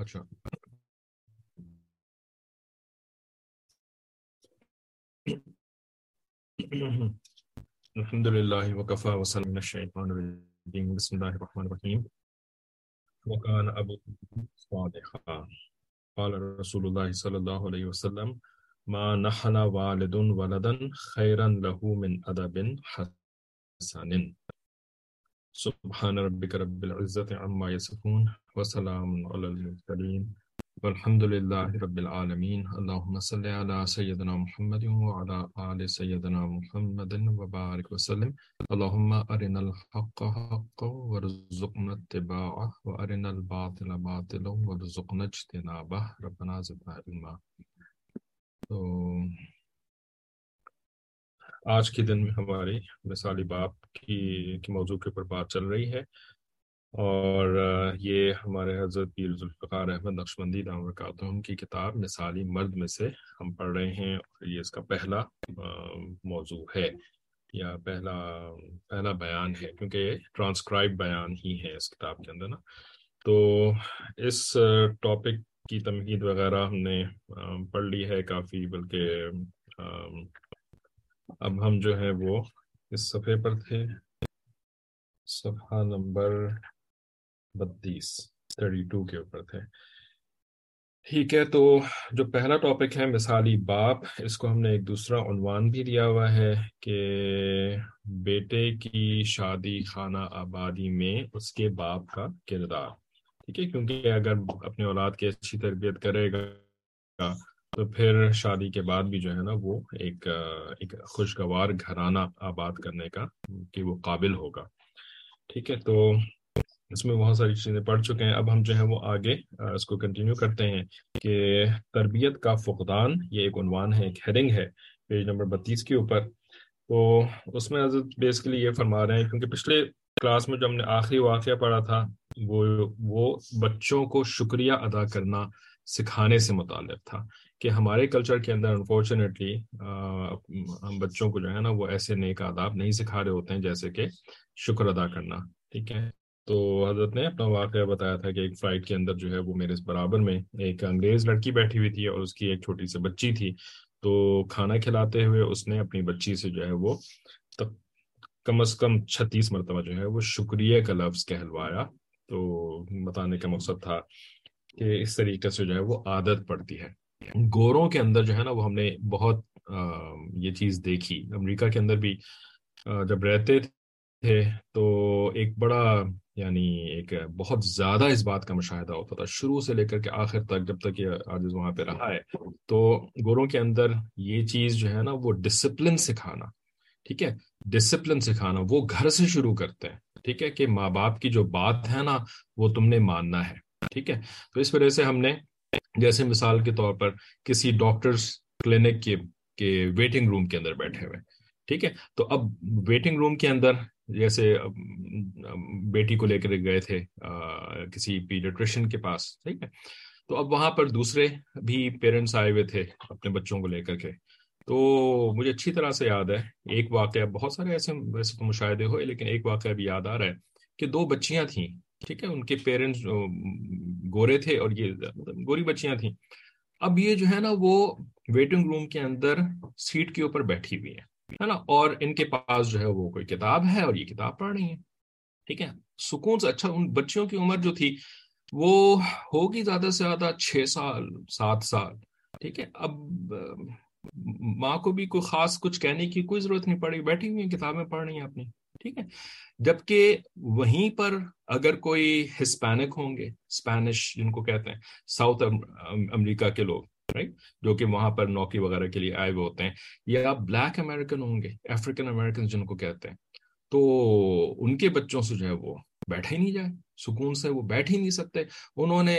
আচ্ছা الحمد لله وكفى وسلم من الشيطان الرجيم بسم الله الرحمن الرحيم وكان أبو صالحا قال رسول الله صلى الله عليه وسلم ما نحن والد ولدا خيرا له من أدب حسن سبحان ربك رب العزة عما يصفون وسلام على المرسلين والحمد لله رب العالمين. اللهم صل على سيدنا محمد وعلى آل سيدنا محمد وبارك وسلم. اللهم أرنا الحق حقا وارزقنا اتباعه وأرنا الباطل باطلا وارزقنا اجتنابه. ربنا زدنا علما. تو آج کے دن میں ہماری مثالی باپ کی, کی موضوع کے اوپر بات چل رہی ہے۔ اور یہ ہمارے حضرت پیر ذوالفقار احمد نقشبندی دام برکاتہم کی کتاب مثالی مرد میں سے ہم پڑھ رہے ہیں اور یہ اس کا پہلا موضوع ہے یا پہلا پہلا بیان ہے کیونکہ یہ ٹرانسکرائب بیان ہی ہے اس کتاب کے اندر نا۔ تو اس ٹاپک کی تمہید وغیرہ ہم نے پڑھ لی ہے کافی بلکہ اب ہم جو ہے وہ اس صفحے پر تھے۔ صفحہ نمبر بتیس، تھرٹی ٹو کے اوپر تھے۔ ٹھیک ہے، تو جو پہلا ٹاپک ہے مثالی باپ، اس کو ہم نے ایک دوسرا عنوان بھی دیا ہوا ہے کہ بیٹے کی شادی خانہ آبادی میں اس کے باپ کا کردار۔ ٹھیک ہے، کیونکہ اگر اپنے اولاد کی اچھی تربیت کرے گا تو پھر شادی کے بعد بھی جو ہے نا وہ ایک ایک خوشگوار گھرانہ آباد کرنے کا کہ وہ قابل ہوگا۔ ٹھیک ہے، تو اس میں بہت ساری چیزیں پڑھ چکے ہیں۔ اب ہم جو ہے وہ آگے اس کو کنٹینیو کرتے ہیں کہ تربیت کا فقدان یہ ایک عنوان ہے، ایک ہیڈنگ ہے پیج نمبر بتیس کے اوپر۔ تو اس میں حضرت بیسکلی یہ فرما رہے ہیں، کیونکہ پچھلے کلاس میں جو ہم نے آخری واقعہ پڑھا تھا، وہ وہ بچوں کو شکریہ ادا کرنا سکھانے سے متعلق تھا۔ کہ ہمارے کلچر کے اندر انفارچونیٹلی ہم بچوں کو جو ہے نا وہ ایسے نیک آداب نہیں سکھا رہے ہوتے ہیں جیسے کہ شکر ادا کرنا، ٹھیک ہے؟ تو حضرت نے اپنا واقعہ بتایا تھا کہ ایک فلائٹ کے اندر جو ہے وہ میرے برابر میں ایک انگریز لڑکی بیٹھی ہوئی تھی اور اس کی ایک چھوٹی سی بچی تھی۔ تو کھانا کھلاتے ہوئے اس نے اپنی بچی سے جو ہے وہ کم از کم چھتیس مرتبہ جو ہے وہ شکریہ کا لفظ کہلوایا۔ تو بتانے کا مقصد تھا کہ اس طریقے سے جو ہے وہ عادت پڑتی ہے۔ گوروں کے اندر جو ہے نا وہ ہم نے بہت یہ چیز دیکھی۔ امریکہ کے اندر بھی جب رہتے تھے تو ایک بڑا یعنی ایک بہت زیادہ اس بات کا مشاہدہ ہوتا تھا۔ شروع سے لے کر کے آخر تک جب تک یہ آج وہاں پہ رہا ہے، تو گوروں کے اندر یہ چیز جو ہے نا وہ ڈسپلن سکھانا، ٹھیک ہے؟ ڈسپلن سکھانا، وہ گھر سے شروع کرتے ہیں، ٹھیک ہے؟ کہ ماں باپ کی جو بات ہے نا وہ تم نے ماننا ہے، ٹھیک ہے؟ تو اس وجہ سے ہم نے جیسے مثال کے طور پر کسی ڈاکٹرز کلینک کے ویٹنگ روم کے اندر بیٹھے ہوئے، ٹھیک ہے؟ تو اب ویٹنگ روم کے اندر جیسے بیٹی کو لے کر گئے تھے کسی پیڈیٹریشن کے پاس، ٹھیک ہے؟ تو اب وہاں پر دوسرے بھی پیرنٹس آئے ہوئے تھے اپنے بچوں کو لے کر کے۔ تو مجھے اچھی طرح سے یاد ہے، ایک واقعہ، بہت سارے ایسے ویسے تو مشاہدے ہوئے، لیکن ایک واقعہ بھی یاد آ رہا ہے کہ دو بچیاں تھیں۔ ٹھیک ہے، ان کے پیرنٹس گورے تھے اور یہ مطلب گوری بچیاں تھیں۔ اب یہ جو ہے نا، وہ ویٹنگ روم کے اندر سیٹ کے اوپر بیٹھی ہوئی ہیں، ہے نا؟ اور ان کے پاس جو ہے وہ کوئی کتاب ہے اور یہ کتاب پڑھ رہی ہے ٹھیک ہے، سکون سے اچھا ان بچیوں کی عمر جو تھی، وہ ہوگی زیادہ سے زیادہ چھ سال، سات سال۔ ٹھیک ہے، اب ماں کو بھی کوئی خاص کچھ کہنے کی کوئی ضرورت نہیں پڑی بیٹھی ہوئی ہیں، کتابیں پڑھ رہی ہیں اپنی۔ ٹھیک ہے۔ جبکہ وہیں پر اگر کوئی ہسپینک ہوں گے اسپینش جن کو کہتے ہیں، ساؤتھ امریکہ کے لوگ رائٹ جو کہ وہاں پر نوکری وغیرہ کے لیے آئے ہوئے ہوتے ہیں، یا بلیک امیرکن ہوں گے افریقن امیرکن جن کو کہتے ہیں، تو ان کے بچوں سے جو ہے وہ بیٹھے ہی نہیں جائے، سکون سے وہ بیٹھ ہی نہیں سکتے۔ انہوں نے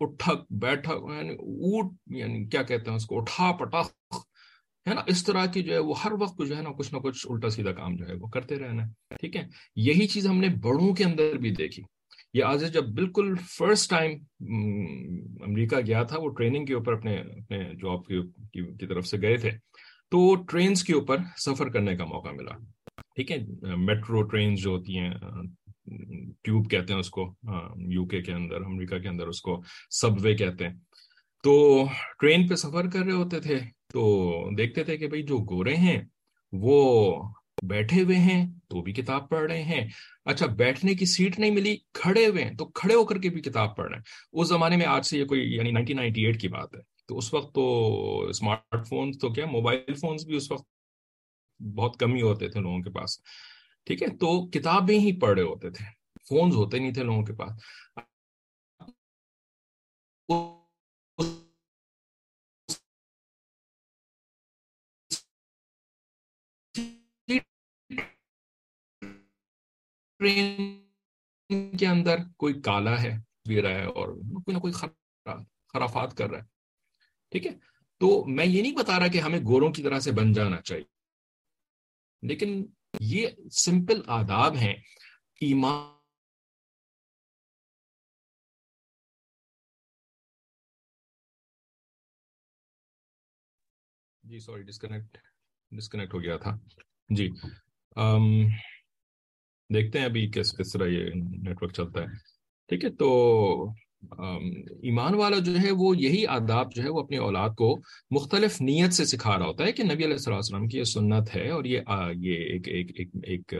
اٹھک بیٹھا یعنی اونٹ یعنی کیا کہتے ہیں اس کو، اٹھا پٹا ہے نا؟ اس طرح کی جو ہے وہ ہر وقت جو ہے نا کچھ نہ کچھ الٹا سیدھا کام جو ہے وہ کرتے رہنا ہے، ٹھیک ہے؟ یہی چیز ہم نے بڑوں کے اندر بھی دیکھی۔ یہ آج جب بالکل فرسٹ ٹائم امریکہ گیا تھا، وہ ٹریننگ کے اوپر اپنے اپنے جاب کی طرف سے گئے تھے، تو ٹرینز کے اوپر سفر کرنے کا موقع ملا۔ ٹھیک ہے؟ میٹرو ٹرینز جو ہوتی ہیں ٹیوب کہتے ہیں اس کو یو کے کے اندر، امریکہ کے اندر اس کو سب وے کہتے ہیں۔ تو ٹرین پہ سفر کر رہے ہوتے تھے تو دیکھتے تھے کہ بھائی جو گورے ہیں وہ بیٹھے ہوئے ہیں تو بھی کتاب پڑھ رہے ہیں اچھا بیٹھنے کی سیٹ نہیں ملی کھڑے ہوئے ہیں تو کھڑے ہو کر کے بھی کتاب پڑھ رہے ہیں اس زمانے میں آج سے یہ کوئی یعنی نائنٹین نائنٹی ایٹ کی بات ہے تو اس وقت تو اسمارٹ فونس تو کیا موبائل فونس بھی اس وقت بہت کم ہی ہوتے تھے لوگوں کے پاس ٹھیک ہے تو کتابیں ہی پڑھ رہے ہوتے تھے فونز ہوتے نہیں تھے لوگوں کے پاس ٹرین کے اندر کوئی کالا ہے بھی رہا ہے اور کوئی نہ کوئی خرافات کر رہا ہے۔ ٹھیک ہے؟ تو میں یہ نہیں بتا رہا کہ ہمیں گوروں کی طرح سے بن جانا چاہیے۔ لیکن یہ سمپل آداب ہیں۔ Iman ji sorry disconnect disconnect ہو گیا تھا۔ جی دیکھتے ہیں ابھی کس کس طرح یہ نیٹ ورک چلتا ہے۔ ٹھیک ہے، تو ایمان والا جو ہے وہ یہی آداب جو ہے وہ اپنی اولاد کو مختلف نیت سے سکھا رہا ہوتا ہے کہ نبی علیہ السلام وسلم کی یہ سنت ہے اور یہ یہ ایک ایک ایک ایک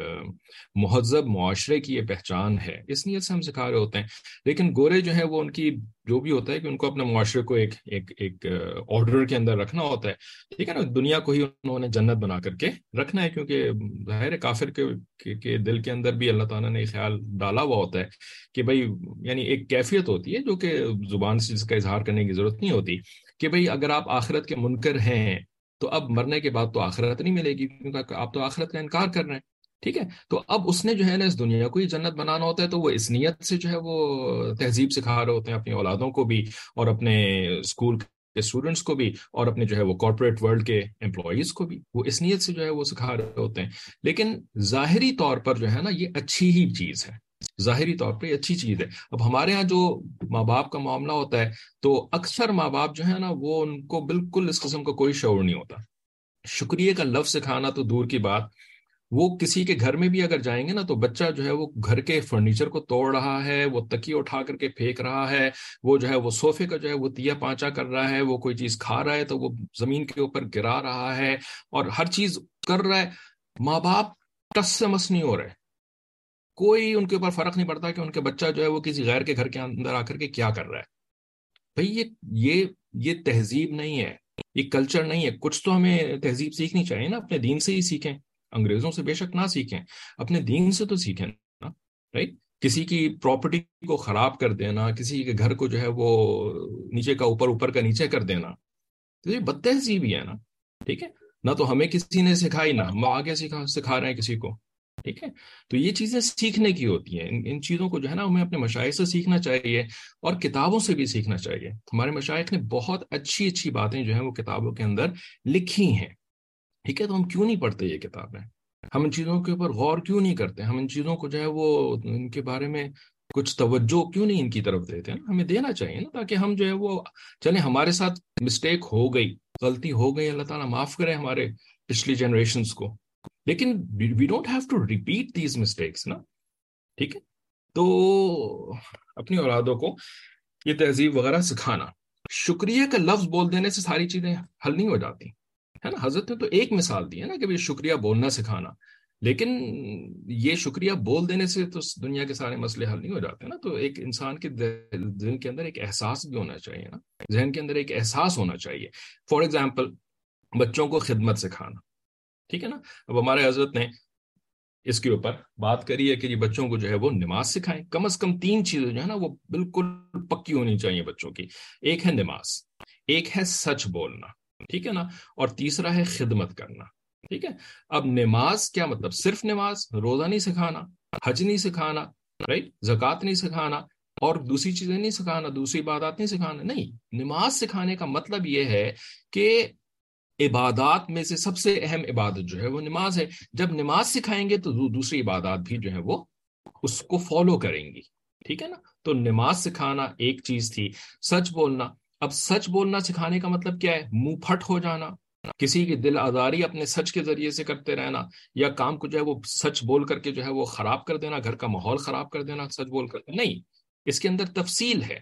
مہذب معاشرے کی یہ پہچان ہے۔ اس نیت سے ہم سکھا رہے ہوتے ہیں۔ لیکن گورے جو ہے وہ ان کی جو بھی ہوتا ہے کہ ان کو اپنے معاشرے کو ایک ایک ایک آرڈر کے اندر رکھنا ہوتا ہے۔ ٹھیک ہے نا، دنیا کو ہی انہوں نے جنت بنا کر کے رکھنا ہے، کیونکہ ظاہر کافر کے کے دل کے اندر بھی اللہ تعالیٰ نے خیال ڈالا ہوا ہوتا ہے کہ بھائی یعنی ایک کیفیت ہوتی ہے جو کہ زبان سے جس کا اظہار کرنے کی ضرورت نہیں ہوتی کہ بھئی اگر آپ آخرت کے منکر ہیں تو اب مرنے کے بعد تو آخرت نہیں ملے گی، کیونکہ آپ تو آخرت کا انکار کر رہے ہیں۔ ٹھیک ہے؟ تو اب اس نے جو ہے نا اس دنیا کو ہی جنت بنانا ہوتا ہے تو وہ اس نیت سے جو ہے وہ تہذیب سکھا رہے ہوتے ہیں اپنی اولادوں کو بھی اور اپنے اسکول کے اسٹوڈنٹس کو بھی اور اپنے جو ہے وہ کارپوریٹ ورلڈ کے امپلائیز کو بھی وہ اس نیت سے جو ہے وہ سکھا رہے ہوتے ہیں۔ لیکن ظاہری طور پر جو ہے نا یہ اچھی ہی چیز ہے۔ ظاہری طور پہ اچھی چیز ہے۔ اب ہمارے ہاں جو ماں باپ کا معاملہ ہوتا ہے تو اکثر ماں باپ جو ہے نا وہ ان کو بالکل اس قسم کا کوئی شعور نہیں ہوتا۔ شکریہ کا لفظ سکھانا تو دور کی بات وہ کسی کے گھر میں بھی اگر جائیں گے نا تو بچہ جو ہے وہ گھر کے فرنیچر کو توڑ رہا ہے، وہ تکی اٹھا کر کے پھینک رہا ہے، وہ جو ہے وہ صوفے کا جو ہے وہ تیا پانچا کر رہا ہے، وہ کوئی چیز کھا رہا ہے تو وہ زمین کے اوپر گرا رہا ہے اور ہر چیز کر رہا ہے۔ ماں باپ ٹس سے مس نہیں ہو رہے۔ کوئی ان کے اوپر فرق نہیں پڑتا کہ ان کے بچہ جو ہے وہ کسی غیر کے گھر کے اندر آ کر کے کیا کر رہا ہے۔ بھائی یہ یہ یہ تہذیب نہیں ہے، یہ کلچر نہیں ہے۔ کچھ تو ہمیں تہذیب سیکھنی چاہیے نا، اپنے دین سے ہی سیکھیں۔ انگریزوں سے بے شک نہ سیکھیں، اپنے دین سے تو سیکھیں نا رائٹ کسی کی پراپرٹی کو خراب کر دینا، کسی کے گھر کو جو ہے وہ نیچے کا اوپر اوپر کا نیچے کر دینا، تو یہ بد تہذیب ہی ہے نا، ٹھیک ہے؟ نہ تو ہمیں کسی نے سکھائی نہ ہم آگے سکھا سکھا رہے ہیں کسی کو، ٹھیک ہے؟ تو یہ چیزیں سیکھنے کی ہوتی ہیں ان چیزوں کو جو ہے نا ہمیں اپنے مشاعر سے سیکھنا چاہیے اور کتابوں سے بھی سیکھنا چاہیے۔ ہمارے مشاعر نے بہت اچھی اچھی باتیں جو ہیں وہ کتابوں کے اندر لکھی ہیں۔ ٹھیک ہے؟ تو ہم کیوں نہیں پڑھتے یہ کتابیں ہم ان چیزوں کے اوپر غور کیوں نہیں کرتے؟ ہم ان چیزوں کو جو ہے وہ ان کے بارے میں کچھ توجہ کیوں نہیں ان کی طرف دیتے؟ ہیں ہمیں دینا چاہیے نا تاکہ ہم جو ہے وہ چلیں، ہمارے ساتھ مسٹیک ہو گئی، غلطی ہو گئی، اللہ تعالیٰ معاف کرے ہمارے پچھلی جنریشنس کو۔ لیکن we don't have to repeat these mistakes نا؟ ٹھیک ہے؟ تو اپنی اولادوں کو یہ تہذیب وغیرہ سکھانا۔ شکریہ کا لفظ بول دینے سے ساری چیزیں حل نہیں ہو جاتی۔ ہے نا؟ حضرت نے تو ایک مثال دی ہے نا کہ بھائی شکریہ بولنا سکھانا۔ لیکن یہ شکریہ بول دینے سے تو دنیا کے سارے مسئلے حل نہیں ہو جاتے نا۔ تو ایک انسان کے ذہن کے اندر ایک احساس بھی ہونا چاہیے نا۔ ذہن کے اندر ایک احساس ہونا چاہیے۔ فار ایگزامپل بچوں کو خدمت سکھانا۔ ٹھیک ہے نا؟ اب ہمارے حضرت نے اس کے اوپر بات کری ہے کہ یہ بچوں کو جو ہے وہ نماز سکھائیں۔ کم از کم تین چیزیں جو ہے نا وہ بالکل پکی ہونی چاہیے بچوں کی۔ ایک ہے نماز، ایک ہے سچ بولنا۔ ٹھیک ہے نا؟ اور تیسرا ہے خدمت کرنا، ٹھیک ہے؟ اب نماز کیا مطلب؟ صرف نماز، روزہ نہیں سکھانا، حج نہیں سکھانا رائٹ زکوٰۃ نہیں سکھانا، اور دوسری چیزیں نہیں سکھانا، دوسری عبادات نہیں سکھانا، نہیں۔ نماز سکھانے کا مطلب یہ ہے کہ عبادات میں سے سب سے اہم عبادت جو ہے وہ نماز ہے۔ جب نماز سکھائیں گے تو دوسری عبادات بھی جو ہے وہ اس کو فالو کریں گی، ٹھیک ہے نا؟ تو نماز سکھانا ایک چیز تھی، سچ بولنا۔ اب سچ بولنا سکھانے کا مطلب کیا ہے؟ منہ پھٹ ہو جانا۔ کسی کی دل آزاری اپنے سچ کے ذریعے سے کرتے رہنا یا کام کو جو ہے وہ سچ بول کر کے جو ہے وہ خراب کر دینا، گھر کا ماحول خراب کر دینا، سچ بول کر نہیں، اس کے اندر تفصیل ہے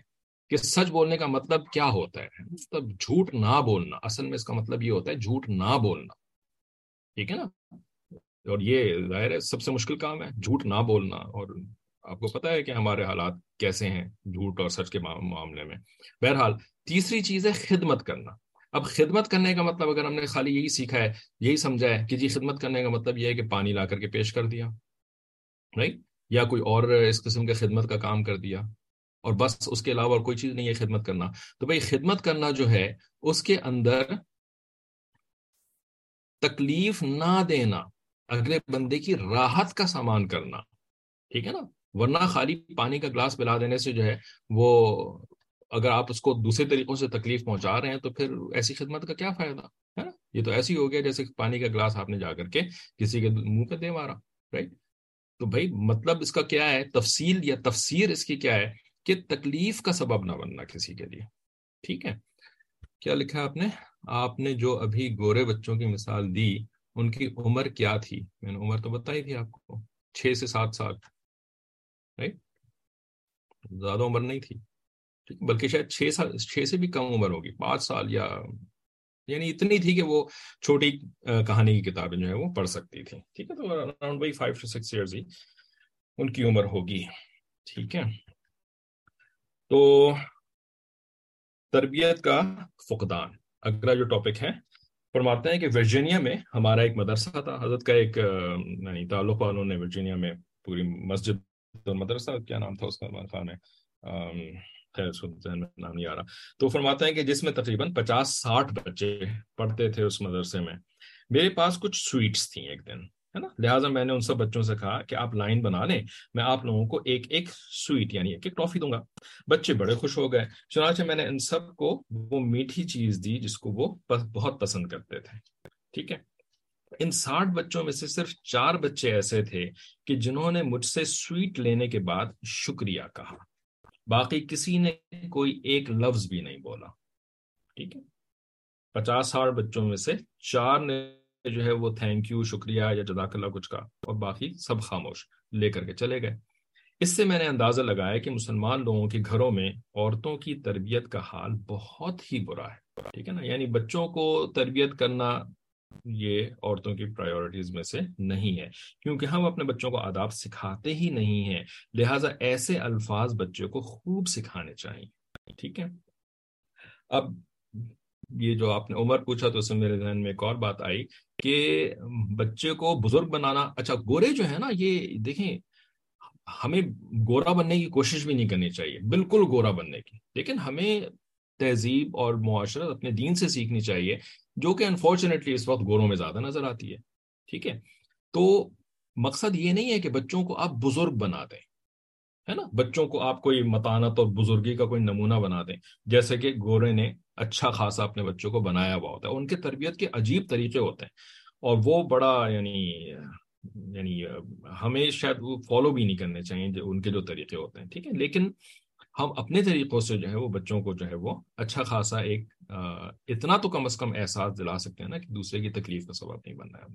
کہ سچ بولنے کا مطلب کیا ہوتا ہے۔ مطلب جھوٹ نہ بولنا، اصل میں اس کا مطلب یہ ہوتا ہے جھوٹ نہ بولنا۔ ٹھیک ہے نا؟ اور یہ ظاہر ہے سب سے مشکل کام ہے، جھوٹ نہ بولنا۔ اور آپ کو پتا ہے کہ ہمارے حالات کیسے ہیں جھوٹ اور سچ کے معاملے میں۔ بہرحال تیسری چیز ہے خدمت کرنا۔ اب خدمت کرنے کا مطلب اگر ہم نے خالی یہی سیکھا ہے، یہی سمجھا ہے کہ جی خدمت کرنے کا مطلب یہ ہے کہ پانی لا کر کے پیش کر دیا رائٹ یا کوئی اور اس قسم کے خدمت کا کام کر دیا۔ اور بس اس کے علاوہ اور کوئی چیز نہیں ہے خدمت کرنا۔ تو بھائی خدمت کرنا جو ہے، اس کے اندر تکلیف نہ دینا، اگلے بندے کی راحت کا سامان کرنا۔ ٹھیک ہے نا؟ ورنہ خالی پانی کا گلاس پلا دینے سے جو ہے، وہ اگر آپ اس کو دوسرے طریقوں سے تکلیف پہنچا رہے ہیں تو پھر ایسی خدمت کا کیا فائدہ؟ ہے نا؟ یہ تو ایسی ہو گیا جیسے پانی کا گلاس آپ نے جا کر کے کسی کے منہ پہ دے مارا رائٹ تو بھائی مطلب اس کا کیا ہے؟ تفصیل یا تفسیر اس کی کیا ہے کہ تکلیف کا سبب نہ بننا کسی کے لیے، ٹھیک ہے؟ کیا لکھا آپ نے؟ آپ نے جو ابھی گورے بچوں کی مثال دی، ان کی عمر کیا تھی؟ میں نے عمر تو بتائی تھی آپ کو، چھ سے سات سال زیادہ عمر نہیں تھی۔ بلکہ شاید چھ سال، چھ سے بھی کم عمر ہوگی، پانچ سال یا یعنی اتنی تھی کہ وہ چھوٹی کہانی کی کتابیں جو ہے وہ پڑھ سکتی تھی ٹھیک ہے، تو around by five to six years ہی ان کی عمر ہوگی۔ ٹھیک ہے۔ تو تربیت کا فقدان، اگلا جو ٹاپک ہے، فرماتے ہیں کہ ورجینیا میں ہمارا ایک مدرسہ تھا، حضرت کا ایک یعنی تعلق والوں نے ورجینیا میں پوری مسجد مدرسہ، کیا نام تھا اس کا، خان ہے نام نہیں آ رہا۔ تو فرماتے ہیں کہ جس میں تقریباً پچاس ساٹھ بچے پڑھتے تھے اس مدرسے میں، میرے پاس کچھ سویٹس تھیں ایک دن، ہے نا؟ لہٰذا میں نے ان سب بچوں سے کہا کہ آپ لائن بنا لیں، میں آپ لوگوں کو ایک ایک سویٹ یعنی ایک ایک ٹافی دوں گا۔ بچے بڑے خوش ہو گئے، چنانچہ میں نے ان سب کو وہ میٹھی چیز دی جس کو وہ بہت پسند کرتے تھے۔ ٹھیک ہے؟ ان ساٹھ بچوں میں سے صرف چار بچے ایسے تھے کہ جنہوں نے مجھ سے سویٹ لینے کے بعد شکریہ کہا۔ باقی کسی نے کوئی ایک لفظ بھی نہیں بولا۔ ٹھیک ہے۔ پچاس ساٹھ بچوں میں سے چار نے جو ہے وہ تھینک یو شکریہ یا جداک اللہ کچھ کا اور باقی سب خاموش لے کر کے چلے گئے۔ اس سے میں نے اندازہ لگایا کہ مسلمان لوگوں کے گھروں میں عورتوں کی تربیت کا حال بہت ہی برا ہے۔ ٹھیک ہے نا؟ یعنی بچوں کو تربیت کرنا یہ عورتوں کی پرائیورٹیز میں سے نہیں ہے۔ کیونکہ ہم اپنے بچوں کو آداب سکھاتے ہی نہیں ہیں، لہٰذا ایسے الفاظ بچوں کو خوب سکھانے چاہیے۔ ٹھیک ہے؟ اب یہ جو آپ نے عمر پوچھا تو اس میں میرے ذہن میں ایک اور بات آئی کہ بچے کو بزرگ بنانا اچھا گورے جو ہے نا، یہ دیکھیں، ہمیں گورا بننے کی کوشش بھی نہیں کرنی چاہیے، بالکل گورا بننے کی۔ لیکن ہمیں تہذیب اور معاشرت اپنے دین سے سیکھنی چاہیے، جو کہ انفارچونیٹلی اس وقت گوروں میں زیادہ نظر آتی ہے، ٹھیک ہے؟ تو مقصد یہ نہیں ہے کہ بچوں کو آپ بزرگ بنا دیں، ہے نا؟ بچوں کو آپ کوئی متانت اور بزرگی کا کوئی نمونہ بنا دیں، جیسے کہ گورے نے اچھا خاصا اپنے بچوں کو بنایا ہوا ہوتا ہے، ان کے تربیت کے عجیب طریقے ہوتے ہیں، اور وہ بڑا یعنی یعنی ہمیں شاید وہ فالو بھی نہیں کرنے چاہیے ان کے جو طریقے ہوتے ہیں، ٹھیک ہے؟ لیکن ہم اپنے طریقوں سے جو ہے وہ بچوں کو جو ہے وہ اچھا خاصا ایک اتنا تو کم از کم احساس دلا سکتے ہیں نا کہ دوسرے کی تکلیف کا سبب نہیں بننا ہے۔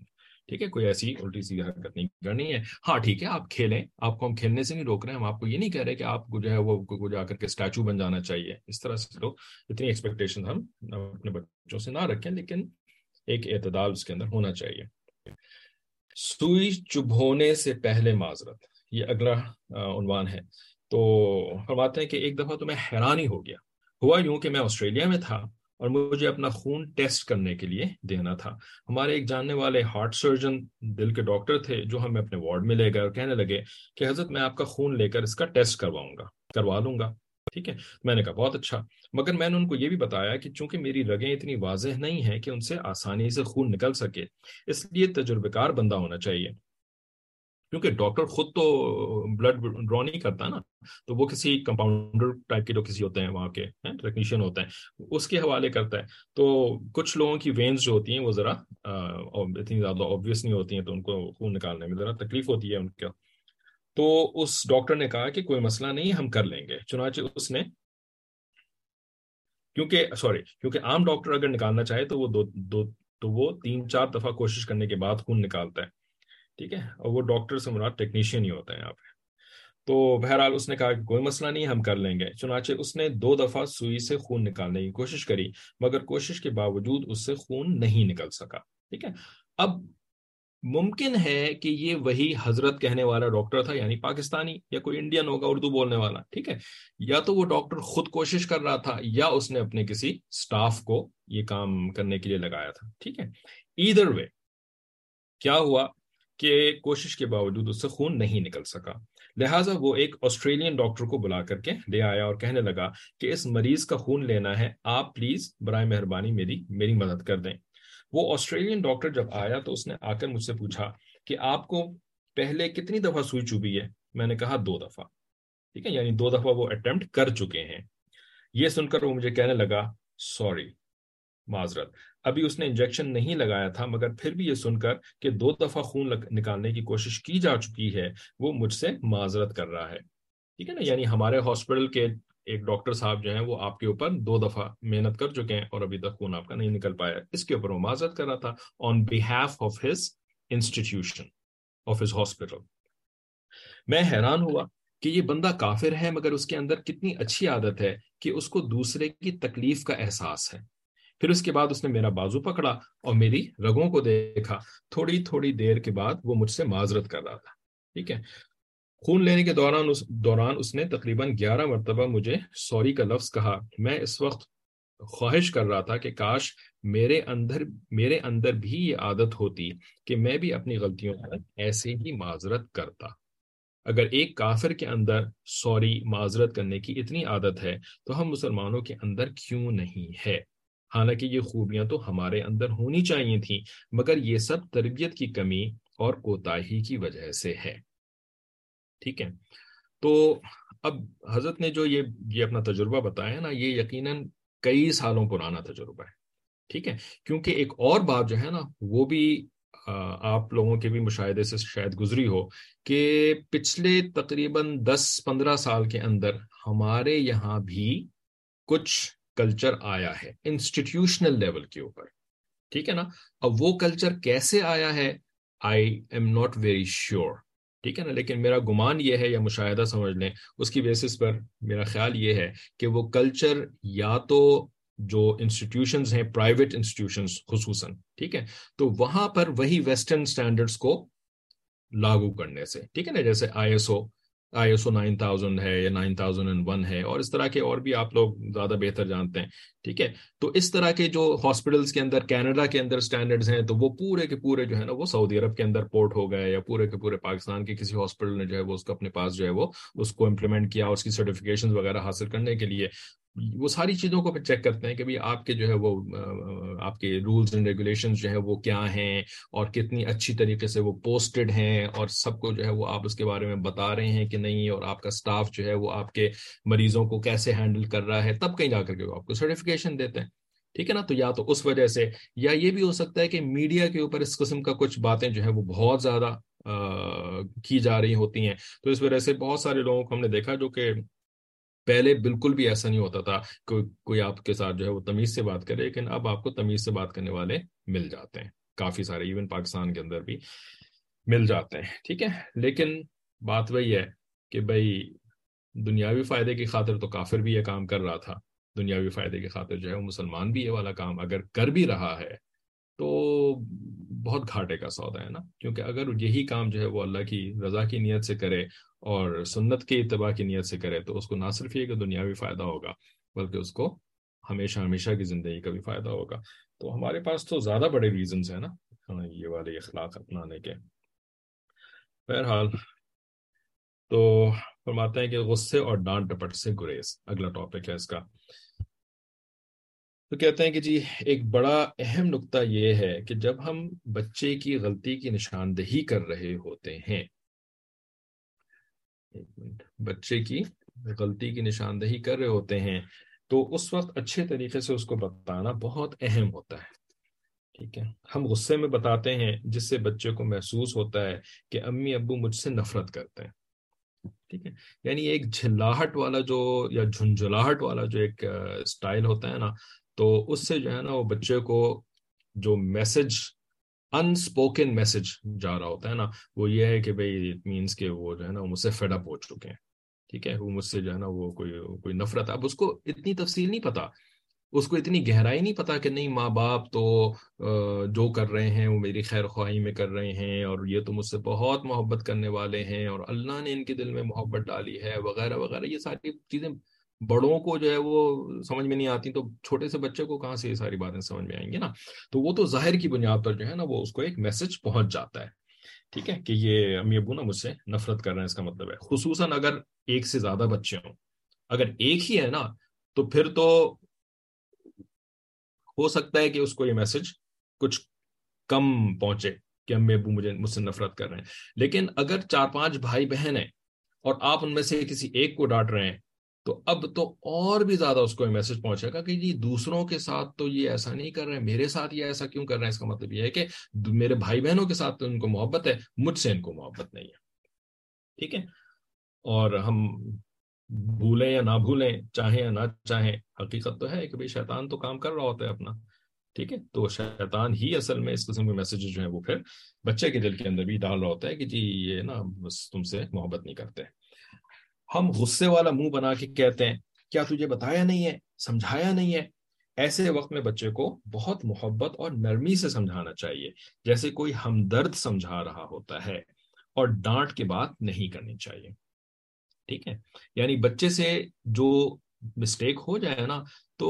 ٹھیک ہے، کوئی ایسی الٹی سی حرکت نہیں کرنی ہے۔ ہاں ٹھیک ہے، آپ کھیلیں، آپ کو ہم کھیلنے سے نہیں روک رہے ہیں ہم آپ کو یہ نہیں کہہ رہے کہ آپ کو جو ہے وہ جا کر کے اسٹیچو بن جانا چاہیے۔ اس طرح سے لوگ اتنی ایکسپیکٹیشن ہم اپنے بچوں سے نہ رکھیں، لیکن ایک اعتدال اس کے اندر ہونا چاہیے۔ سوئی چبھونے سے پہلے معذرت، یہ اگلا عنوان ہے۔ تو فرماتے ہیں کہ ایک دفعہ تو میں حیران ہی ہو گیا۔ ہوا یوں کہ میں آسٹریلیا میں تھا اور مجھے اپنا خون ٹیسٹ کرنے کے لیے دینا تھا۔ ہمارے ایک جاننے والے ہارٹ سرجن دل کے ڈاکٹر تھے جو ہمیں اپنے وارڈ میں لے گئے اور کہنے لگے کہ حضرت میں آپ کا خون لے کر اس کا ٹیسٹ کرواؤں گا، کروا لوں گا۔ ٹھیک ہے؟ میں نے کہا، بہت اچھا۔ مگر میں نے ان کو یہ بھی بتایا کہ چونکہ میری رگیں اتنی واضح نہیں ہیں کہ ان سے آسانی سے خون نکل سکے، اس لیے تجربہ کار بندہ ہونا چاہیے۔ کیونکہ ڈاکٹر خود تو بلڈ ڈرا نہیں کرتا نا، تو وہ کسی کمپاؤنڈر ٹائپ کے جو کسی ہوتے ہیں وہاں کے ٹیکنیشین ہوتے ہیں، اس کے حوالے کرتا ہے۔ تو کچھ لوگوں کی وینز جو ہوتی ہیں وہ ذرا اتنی زیادہ آبویس نہیں ہوتی ہیں، تو ان کو خون نکالنے میں ذرا تکلیف ہوتی ہے ان کا تو اس ڈاکٹر نے کہا کہ کوئی مسئلہ نہیں، ہم کر لیں گے۔ چنانچہ اس نے، کیونکہ، سوری، کیونکہ عام ڈاکٹر اگر نکالنا چاہے تو وہ دو دو، تو وہ تین، چار دفعہ کوشش کرنے کے بعد خون نکالتا ہے۔ ٹھیک ہے؟ اور وہ ڈاکٹر سے مراد ٹیکنیشین ہی ہوتا ہے یہاں پہ۔ تو بہرحال اس نے کہا کہ کوئی مسئلہ نہیں، ہم کر لیں گے۔ چنانچہ اس نے دو دفعہ سوئی سے خون نکالنے کی کوشش کری، مگر کوشش کے باوجود اس سے خون نہیں نکل سکا۔ ٹھیک ہے؟ اب ممکن ہے کہ یہ وہی حضرت کہنے والا ڈاکٹر تھا یعنی پاکستانی، یا کوئی انڈین ہوگا اردو بولنے والا۔ ٹھیک ہے؟ یا تو وہ ڈاکٹر خود کوشش کر رہا تھا، یا اس نے اپنے کسی سٹاف کو یہ کام کرنے کے لیے لگایا تھا۔ ٹھیک ہے؟ ایدر وے کیا ہوا؟ کہ کوشش کے باوجود اس سے خون نہیں نکل سکا۔ لہٰذا وہ ایک آسٹریلین ڈاکٹر کو بلا کر کے لے آیا اور کہنے لگا کہ اس مریض کا خون لینا ہے، آپ پلیز برائے مہربانی میری میری مدد کر دیں۔ وہ آسٹریلین ڈاکٹر جب آیا تو اس نے آ کر مجھ سے پوچھا کہ آپ کو پہلے کتنی دفعہ سوئی چوبی ہے؟ میں نے کہا دو دفعہ۔ ٹھیک ہے یعنی دو دفعہ وہ اٹمپٹ کر چکے ہیں۔ یہ سن کر وہ مجھے کہنے لگا سوری معذرت۔ ابھی اس نے انجیکشن نہیں لگایا تھا، مگر پھر بھی یہ سن کر کہ دو دفعہ خون نکالنے کی کوشش کی جا چکی ہے، وہ مجھ سے معذرت کر رہا ہے۔ ٹھیک ہے نا؟ یعنی ہمارے ہاسپٹل کے ایک ڈاکٹر صاحب جو ہیں، وہ آپ کے اوپر دو دفعہ محنت کر چکے ہیں اور ابھی تک خون آپ کا نہیں نکل پایا۔ اس کے اوپر وہ معذرت کر رہا تھا on behalf of his institution of his hospital میں حیران ہوا کہ یہ بندہ کافر ہے، مگر اس کے اندر کتنی اچھی عادت ہے کہ اس کو دوسرے کی تکلیف کا احساس ہے۔ پھر اس کے بعد اس نے میرا بازو پکڑا اور میری رگوں کو دیکھا۔ تھوڑی تھوڑی دیر کے بعد وہ مجھ سے معذرت کر رہا تھا۔ ٹھیک ہے۔ خون لینے کے دوران اس دوران اس نے تقریباً گیارہ مرتبہ مجھے سوری کا لفظ کہا۔ میں اس وقت خواہش کر رہا تھا کہ کاش میرے اندر میرے اندر بھی یہ عادت ہوتی کہ میں بھی اپنی غلطیوں پر ایسے ہی معذرت کرتا۔ اگر ایک کافر کے اندر سوری معذرت کرنے کی اتنی عادت ہے تو ہم مسلمانوں کے اندر کیوں نہیں ہے؟ حالانکہ یہ خوبیاں تو ہمارے اندر ہونی چاہیے تھیں، مگر یہ سب تربیت کی کمی اور کوتاہی کی وجہ سے ہے۔ ٹھیک ہے؟ تو اب حضرت نے جو یہ یہ اپنا تجربہ بتایا نا، یہ یقیناً کئی سالوں پرانا تجربہ ہے۔ ٹھیک ہے؟ کیونکہ ایک اور بات جو ہے نا، وہ بھی آپ لوگوں کے بھی مشاہدے سے شاید گزری ہو کہ پچھلے تقریباً دس پندرہ سال کے اندر ہمارے یہاں بھی کچھ کلچر آیا ہے انسٹیٹیوشنل لیول کے اوپر۔ ٹھیک ہے نا؟ اب وہ کلچر کیسے آیا ہے؟ I am not very sure ٹھیک ہے نا؟ لیکن میرا گمان یہ ہے یا مشاہدہ سمجھ لیں، اس کی بیسس پر میرا خیال یہ ہے کہ وہ کلچر یا تو جو انسٹیٹیوشنز ہیں پرائیویٹ انسٹیٹیوشنز خصوصاً، ٹھیک ہے؟ تو وہاں پر وہی ویسٹرن سٹینڈرڈز کو لاگو کرنے سے، ٹھیک ہے نا؟ جیسے I S O I S O nine thousand ہے یا نائن تھاؤزینڈ اینڈ ون ہے اور اس طرح کے اور بھی آپ لوگ زیادہ بہتر جانتے ہیں، ٹھیک ہے؟ تو اس طرح کے جو ہاسپٹلس کے اندر، کینیڈا کے اندر اسٹینڈرڈز ہیں، تو وہ پورے کے پورے جو ہے نا، وہ سعودی عرب کے اندر پورٹ ہو گئے یا پورے کے پورے پاکستان کے کسی ہاسپٹل نے جو ہے وہ اس کو اپنے پاس جو ہے وہ اس کو امپلیمنٹ کیا اس کی سرٹیفکیشن وغیرہ حاصل کرنے کے لیے۔ وہ ساری چیزوں کو پھر چیک کرتے ہیں کہ بھائی آپ کے جو ہے وہ آپ کے رولز اینڈ ریگولیشن جو ہے وہ کیا ہیں اور کتنی اچھی طریقے سے وہ پوسٹڈ ہیں اور سب کو جو ہے وہ آپ اس کے بارے میں بتا رہے ہیں کہ نہیں اور آپ کا سٹاف جو ہے وہ آپ کے مریضوں کو کیسے ہینڈل کر رہا ہے، تب کہیں جا کر کے وہ آپ کو سرٹیفکیشن دیتے ہیں۔ ٹھیک ہے نا؟ تو یا تو اس وجہ سے یا یہ بھی ہو سکتا ہے کہ میڈیا کے اوپر اس قسم کا کچھ باتیں جو ہے وہ بہت زیادہ کی جا رہی ہوتی ہیں۔ تو اس وجہ سے بہت سارے لوگوں کو ہم نے دیکھا جو کہ پہلے بالکل بھی ایسا نہیں ہوتا تھا کہ کوئی آپ کے ساتھ جو ہے وہ تمیز سے بات کرے، لیکن اب آپ کو تمیز سے بات کرنے والے مل جاتے ہیں۔ کافی سارے ایون پاکستان کے اندر بھی مل جاتے ہیں، ٹھیک ہے؟ لیکن بات وہی ہے کہ بھائی، دنیاوی فائدے کی خاطر تو کافر بھی یہ کام کر رہا تھا۔ دنیاوی فائدے کی خاطر جو ہے وہ مسلمان بھی یہ والا کام اگر کر بھی رہا ہے تو بہت گھاٹے کا سودا ہے نا؟ کیونکہ اگر یہی کام جو ہے وہ اللہ کی رضا کی نیت سے کرے اور سنت کے اتباع کی نیت سے کرے تو اس کو نہ صرف یہ کہ دنیاوی فائدہ ہوگا بلکہ اس کو ہمیشہ ہمیشہ کی زندگی کا بھی فائدہ ہوگا۔ تو ہمارے پاس تو زیادہ بڑے ریزنز ہیں نا ہاں، یہ والے اخلاق اپنانے کے۔ بہرحال، تو فرماتے ہیں کہ غصے اور ڈانٹ ڈپٹ سے گریز، اگلا ٹاپک ہے اس کا۔ تو کہتے ہیں کہ جی ایک بڑا اہم نقطہ یہ ہے کہ جب ہم بچے کی غلطی کی نشاندہی کر رہے ہوتے ہیں بچے کی غلطی کی نشاندہی کر رہے ہوتے ہیں، تو اس وقت اچھے طریقے سے اس کو بتانا بہت اہم ہوتا ہے، ٹھیک ہے؟ ہم غصے میں بتاتے ہیں، جس سے بچے کو محسوس ہوتا ہے کہ امی ابو مجھ سے نفرت کرتے ہیں، ٹھیک ہے؟ یعنی ایک جھلاہٹ والا جو یا جھنجھلاہٹ والا جو ایک اسٹائل ہوتا ہے نا تو اس سے جو ہے نا وہ بچے کو جو میسج انسپوکن میسج جا رہا ہوتا ہے نا، وہ یہ ہے کہ بھائی اٹ مینس کہ وہ جو ہے نا مجھ سے فیڈ اپ ہو چکے ہیں۔ ٹھیک ہے؟ وہ مجھ سے جو ہے نا وہ کوئی کوئی نفرت۔ اب اس کو اتنی تفصیل نہیں پتا۔ اس کو اتنی گہرائی نہیں پتا کہ نہیں، ماں باپ تو جو کر رہے ہیں، وہ میری خیر خواہی میں کر رہے ہیں اور یہ تو مجھ سے بہت محبت کرنے والے ہیں اور اللہ نے ان کے دل میں محبت ڈالی ہے، وغیرہ وغیرہ۔ یہ ساری چیزیں بڑوں کو جو ہے وہ سمجھ میں نہیں آتی، تو چھوٹے سے بچے کو کہاں سے یہ ساری باتیں سمجھ میں آئیں گی نا؟ تو وہ تو ظاہر کی بنیاد پر جو ہے نا وہ اس کو ایک میسج پہنچ جاتا ہے۔ ٹھیک ہے؟ کہ یہ امی ابو نا مجھ سے نفرت کر رہے ہیں، اس کا مطلب ہے۔ خصوصاً اگر ایک سے زیادہ بچے ہوں۔ اگر ایک ہی ہے نا، تو پھر تو ہو سکتا ہے کہ اس کو یہ میسج کچھ کم پہنچے کہ امی ابو مجھے، مجھ سے نفرت کر رہے ہیں۔ لیکن اگر چار پانچ بھائی بہن ہیں اور آپ ان میں سے کسی ایک کو ڈانٹ رہے ہیں تو اب تو اور بھی زیادہ اس کو یہ میسج پہنچے گا کہ جی دوسروں کے ساتھ تو یہ ایسا نہیں کر رہے ہیں میرے ساتھ یہ ایسا کیوں کر رہے ہیں؟ اس کا مطلب یہ ہے کہ میرے بھائی بہنوں کے ساتھ تو ان کو محبت ہے، مجھ سے ان کو محبت نہیں ہے۔ ٹھیک ہے؟ اور ہم بھولیں یا نہ بھولیں، چاہیں یا نہ چاہیں، حقیقت تو ہے کہ بھائی شیطان تو کام کر رہا ہوتا ہے اپنا۔ ٹھیک ہے؟ تو شیطان ہی اصل میں اس قسم کے میسج جو ہیں وہ پھر بچے کے دل کے اندر بھی ڈال رہا ہوتا ہے کہ جی یہ نا بس تم سے محبت نہیں کرتے۔ ہم غصے والا منہ بنا کے کہتے ہیں، کیا تجھے بتایا نہیں ہے، سمجھایا نہیں ہے؟ ایسے وقت میں بچے کو بہت محبت اور نرمی سے سمجھانا چاہیے، جیسے کوئی ہمدرد سمجھا رہا ہوتا ہے، اور ڈانٹ کے بات نہیں کرنی چاہیے۔ ٹھیک ہے؟ یعنی بچے سے جو مسٹیک ہو جائے نا، تو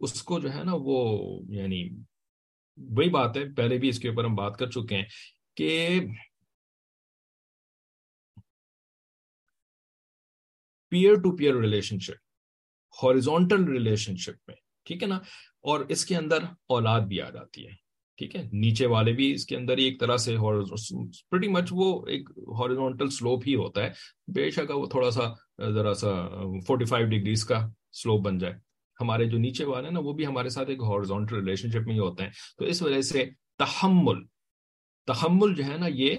اس کو جو ہے نا وہ یعنی وہی بات ہے، پہلے بھی اس کے اوپر ہم بات کر چکے ہیں کہ peer to peer relationship horizontal relationship میں، ٹھیک ہے نا؟ اور اس کے اندر اولاد بھی آ جاتی ہے، ٹھیک ہے؟ نیچے والے بھی اس کے اندر ایک طرح سے مچ وہ ایک ہاریزونٹل سلوپ ہی ہوتا ہے۔ بے شک وہ تھوڑا سا، ذرا سا فورٹی فائیو ڈگریز کا سلوپ بن جائے۔ ہمارے جو نیچے والے ہیں نا، وہ بھی ہمارے ساتھ ایک ہاریزونٹل ریلیشن شپ میں ہی ہوتے ہیں۔ تو اس وجہ سے تحمل تحمل جو ہے نا یہ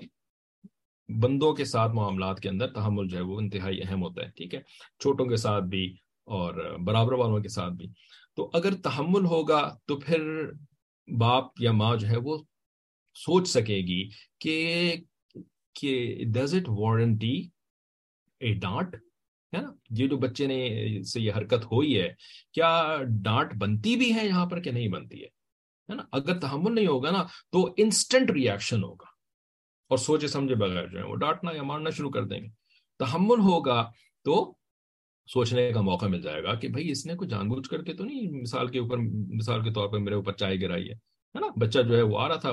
بندوں کے ساتھ معاملات کے اندر تحمل جو ہے وہ انتہائی اہم ہوتا ہے، ٹھیک ہے؟ چھوٹوں کے ساتھ بھی اور برابر والوں کے ساتھ بھی۔ تو اگر تحمل ہوگا تو پھر باپ یا ماں جو ہے وہ سوچ سکے گی کہ ڈز اٹ وارنٹی اے ڈانٹ ہے نا؟ یہ جو بچے نے سے یہ حرکت ہوئی ہے، کیا ڈانٹ بنتی بھی ہے یہاں پر کہ نہیں بنتی ہے؟ نا؟ اگر تحمل نہیں ہوگا نا تو انسٹنٹ ریئیکشن ہوگا۔ اور سوچے سمجھے بغیر جو ہے وہ ڈانٹنا یا مارنا شروع کر دیں گے۔ تحمل ہوگا تو سوچنے کا موقع مل جائے گا کہ بھائی اس نے کوئی جان بوجھ کر کے تو نہیں مثال کے اوپر مثال کے طور پر میرے اوپر چائے گرائی ہے نا؟ بچہ جو ہے وہ آ رہا تھا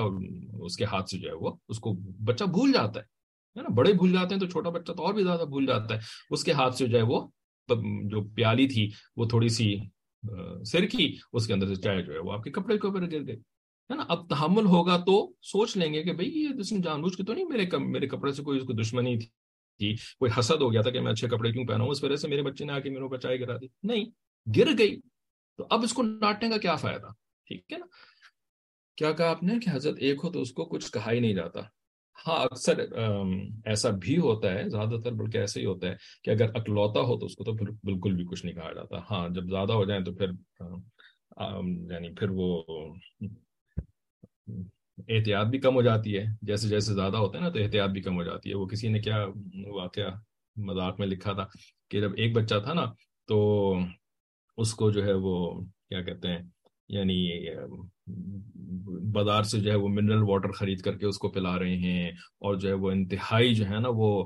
اس کے ہاتھ سے جو ہے وہ اس کو بچہ بھول جاتا ہے نا؟ بڑے بھول جاتے ہیں تو چھوٹا بچہ تو اور بھی زیادہ بھول جاتا ہے۔ اس کے ہاتھ سے جو ہے وہ جو پیالی تھی وہ تھوڑی سی سر کی، اس کے اندر سے چائے جو ہے وہ آپ کے کپڑے کے اوپر گر گئی۔ ہے نا؟ اب تحمل ہوگا تو سوچ لیں گے کہ بھائی یہ جان بوجھ کے تو نہیں میرے میرے کپڑے سے کوئی اس کو دشمنی تھی کوئی حسد ہو گیا تھا کہ میں اچھے کپڑے کیوں پہنا ہوں اس وجہ سے میرے بچے نے آ کے میرے اوپر چائے گرا دی۔ نہیں، گر گئی۔ تو اب اس کو ڈانٹنے کا کیا فائدہ؟ ٹھیک ہے نا؟ کیا کہا آپ نے کہ حضرت ایک ہو تو اس کو کچھ کہا ہی نہیں جاتا۔ ہاں اکثر ایسا بھی ہوتا ہے، زیادہ تر بلکہ ایسا ہی ہوتا ہے کہ اگر اکلوتا ہو تو اس کو تو بالکل بھی کچھ نہیں کہا جاتا۔ ہاں جب زیادہ ہو جائیں تو پھر یعنی پھر وہ احتیاط بھی کم ہو جاتی ہے۔ جیسے جیسے زیادہ ہوتا ہے نا تو احتیاط بھی کم ہو جاتی ہے۔ وہ کسی نے کیا واقعہ مذاق میں لکھا تھا کہ جب ایک بچہ تھا نا تو اس کو جو ہے وہ کیا کہتے ہیں یعنی بازار سے جو ہے وہ منرل واٹر خرید کر کے اس کو پلا رہے ہیں اور جو ہے وہ انتہائی جو ہے نا وہ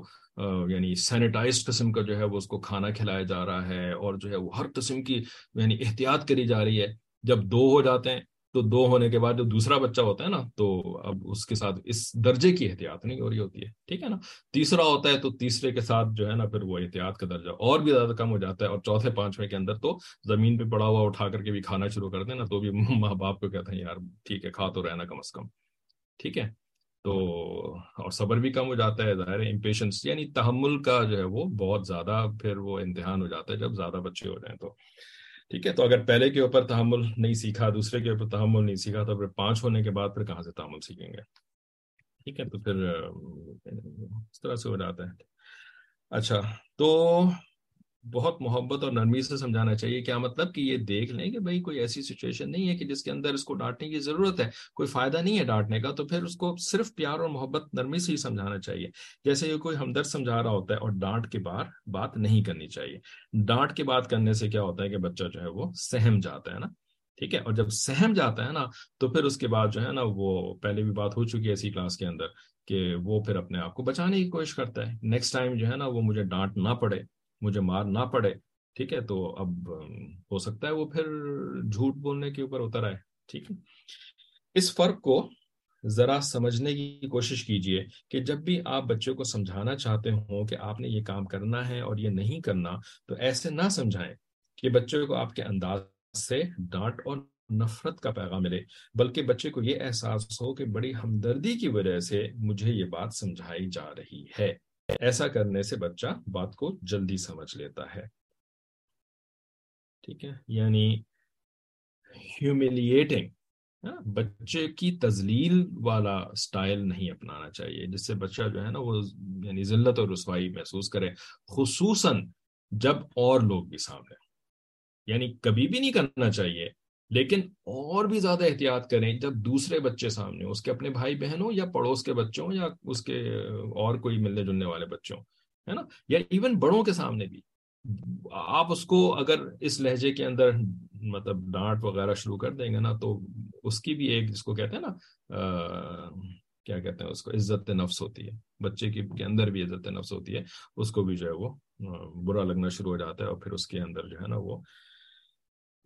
یعنی سینیٹائز قسم کا جو ہے وہ اس کو کھانا کھلایا جا رہا ہے اور جو ہے وہ ہر قسم کی یعنی احتیاط کری جا رہی ہے۔ جب دو ہو جاتے ہیں تو دو ہونے کے بعد جو دوسرا بچہ ہوتا ہے نا، تو اب اس کے ساتھ اس درجے کی احتیاط نہیں ہو رہی ہوتی ہے، ٹھیک ہے نا؟ تیسرا ہوتا ہے تو تیسرے کے ساتھ جو ہے نا پھر وہ احتیاط کا درجہ اور بھی زیادہ کم ہو جاتا ہے اور چوتھے پانچویں کے اندر تو زمین پہ پڑا ہوا اٹھا کر کے بھی کھانا شروع کر دیں نا، تو بھی ماں باپ کو کہتے ہیں، یار ٹھیک ہے، کھا تو رہنا کم از کم، ٹھیک ہے؟ تو اور صبر بھی کم ہو جاتا ہے، ظاہر امپیشنس یعنی تحمل کا جو ہے وہ بہت زیادہ پھر وہ امتحان ہو جاتا ہے جب زیادہ بچے ہو جائیں تو۔ ٹھیک ہے، تو اگر پہلے کے اوپر تحمل نہیں سیکھا، دوسرے کے اوپر تحمل نہیں سیکھا، تو پھر پانچ ہونے کے بعد پھر کہاں سے تحمل سیکھیں گے؟ ٹھیک ہے، تو پھر اس طرح سے ہو جاتا ہے۔ اچھا تو بہت محبت اور نرمی سے سمجھانا چاہیے۔ کیا مطلب کہ یہ دیکھ لیں کہ بھائی کوئی ایسی سچویشن نہیں ہے کہ جس کے اندر اس کو ڈانٹنے کی ضرورت ہے۔ کوئی فائدہ نہیں ہے ڈانٹنے کا، تو پھر اس کو صرف پیار اور محبت، نرمی سے ہی سمجھانا چاہیے۔ جیسے یہ کوئی ہمدرد سمجھا رہا ہوتا ہے اور ڈانٹ کے بار بات نہیں کرنی چاہیے۔ ڈانٹ کے بات کرنے سے کیا ہوتا ہے کہ بچہ جو ہے وہ سہم جاتا ہے نا؟ ٹھیک ہے؟ اور جب سہم جاتا ہے نا، تو پھر اس کے بعد جو ہے نا وہ پہلے بھی بات ہو چکی ہے اسی کلاس کے اندر کہ وہ پھر اپنے آپ کو بچانے کی کوشش کرتا ہے۔ نیکسٹ ٹائم جو ہے نا وہ مجھے ڈانٹ نہ پڑے۔ مجھے مار نہ پڑے۔ ٹھیک ہے، تو اب، ہو سکتا ہے وہ پھر جھوٹ بولنے کے اوپر اتر آئے۔ ٹھیک ہے۔ اس فرق کو ذرا سمجھنے کی کوشش کیجیے کہ جب بھی آپ بچے کو سمجھانا چاہتے ہوں کہ آپ نے یہ کام کرنا ہے اور یہ نہیں کرنا، تو ایسے نہ سمجھائیں کہ بچے کو آپ کے انداز سے ڈانٹ اور نفرت کا پیغام ملے، بلکہ بچے کو یہ احساس ہو کہ بڑی ہمدردی کی وجہ سے مجھے یہ بات سمجھائی جا رہی ہے۔ ایسا کرنے سے بچہ بات کو جلدی سمجھ لیتا ہے۔ ٹھیک ہے یعنی ہیوملیٹنگ ہاں، بچے کی تزلیل والا سٹائل نہیں اپنانا چاہیے، جس سے بچہ جو ہے نا وہ یعنی ذلت اور رسوائی محسوس کرے، خصوصاً جب اور لوگ بھی سامنے۔ یعنی کبھی بھی نہیں کرنا چاہیے لیکن اور بھی زیادہ احتیاط کریں جب دوسرے بچے سامنے ہوں، اس کے اپنے بھائی بہن ہوں یا پڑوس کے بچوں یا اس کے اور کوئی ملنے جلنے والے بچوں ہے نا؟ یا ایون بڑوں کے سامنے بھی۔ آپ اس کو اگر اس لہجے کے اندر مطلب ڈانٹ وغیرہ شروع کر دیں گے نا تو اس کی بھی ایک جس کو کہتے ہیں نا کیا کہتے ہیں اس کو؟ عزت نفس ہوتی ہے۔ بچے کی، کے اندر بھی عزت نفس ہوتی ہے، اس کو بھی جو ہے وہ برا لگنا شروع ہو جاتا ہے اور پھر اس کے اندر جو ہے نا وہ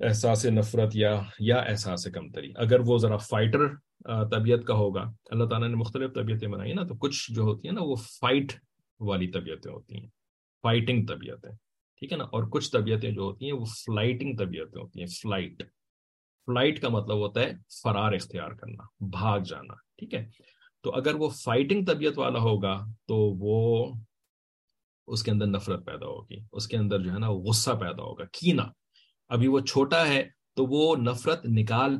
احساس نفرت یا یا احساس کمتری۔ اگر وہ ذرا فائٹر طبیعت کا ہوگا، اللہ تعالیٰ نے مختلف طبیعتیں بنائی نا، تو کچھ جو ہوتی ہیں نا، وہ فائٹ والی طبیعتیں ہوتی ہیں۔ فائٹنگ طبیعتیں، ٹھیک ہے نا؟ اور کچھ طبیعتیں جو ہوتی ہیں، وہ فلائٹنگ طبیعتیں ہوتی ہیں فلائٹ فلائٹ کا مطلب ہوتا ہے فرار اختیار کرنا، بھاگ جانا، ٹھیک ہے؟ تو اگر وہ فائٹنگ طبیعت والا ہوگا، تو وہ اس کے اندر نفرت پیدا ہوگی، اس کے اندر جو ہے نا غصہ پیدا ہوگا کینا ابھی وہ چھوٹا ہے تو وہ نفرت نکال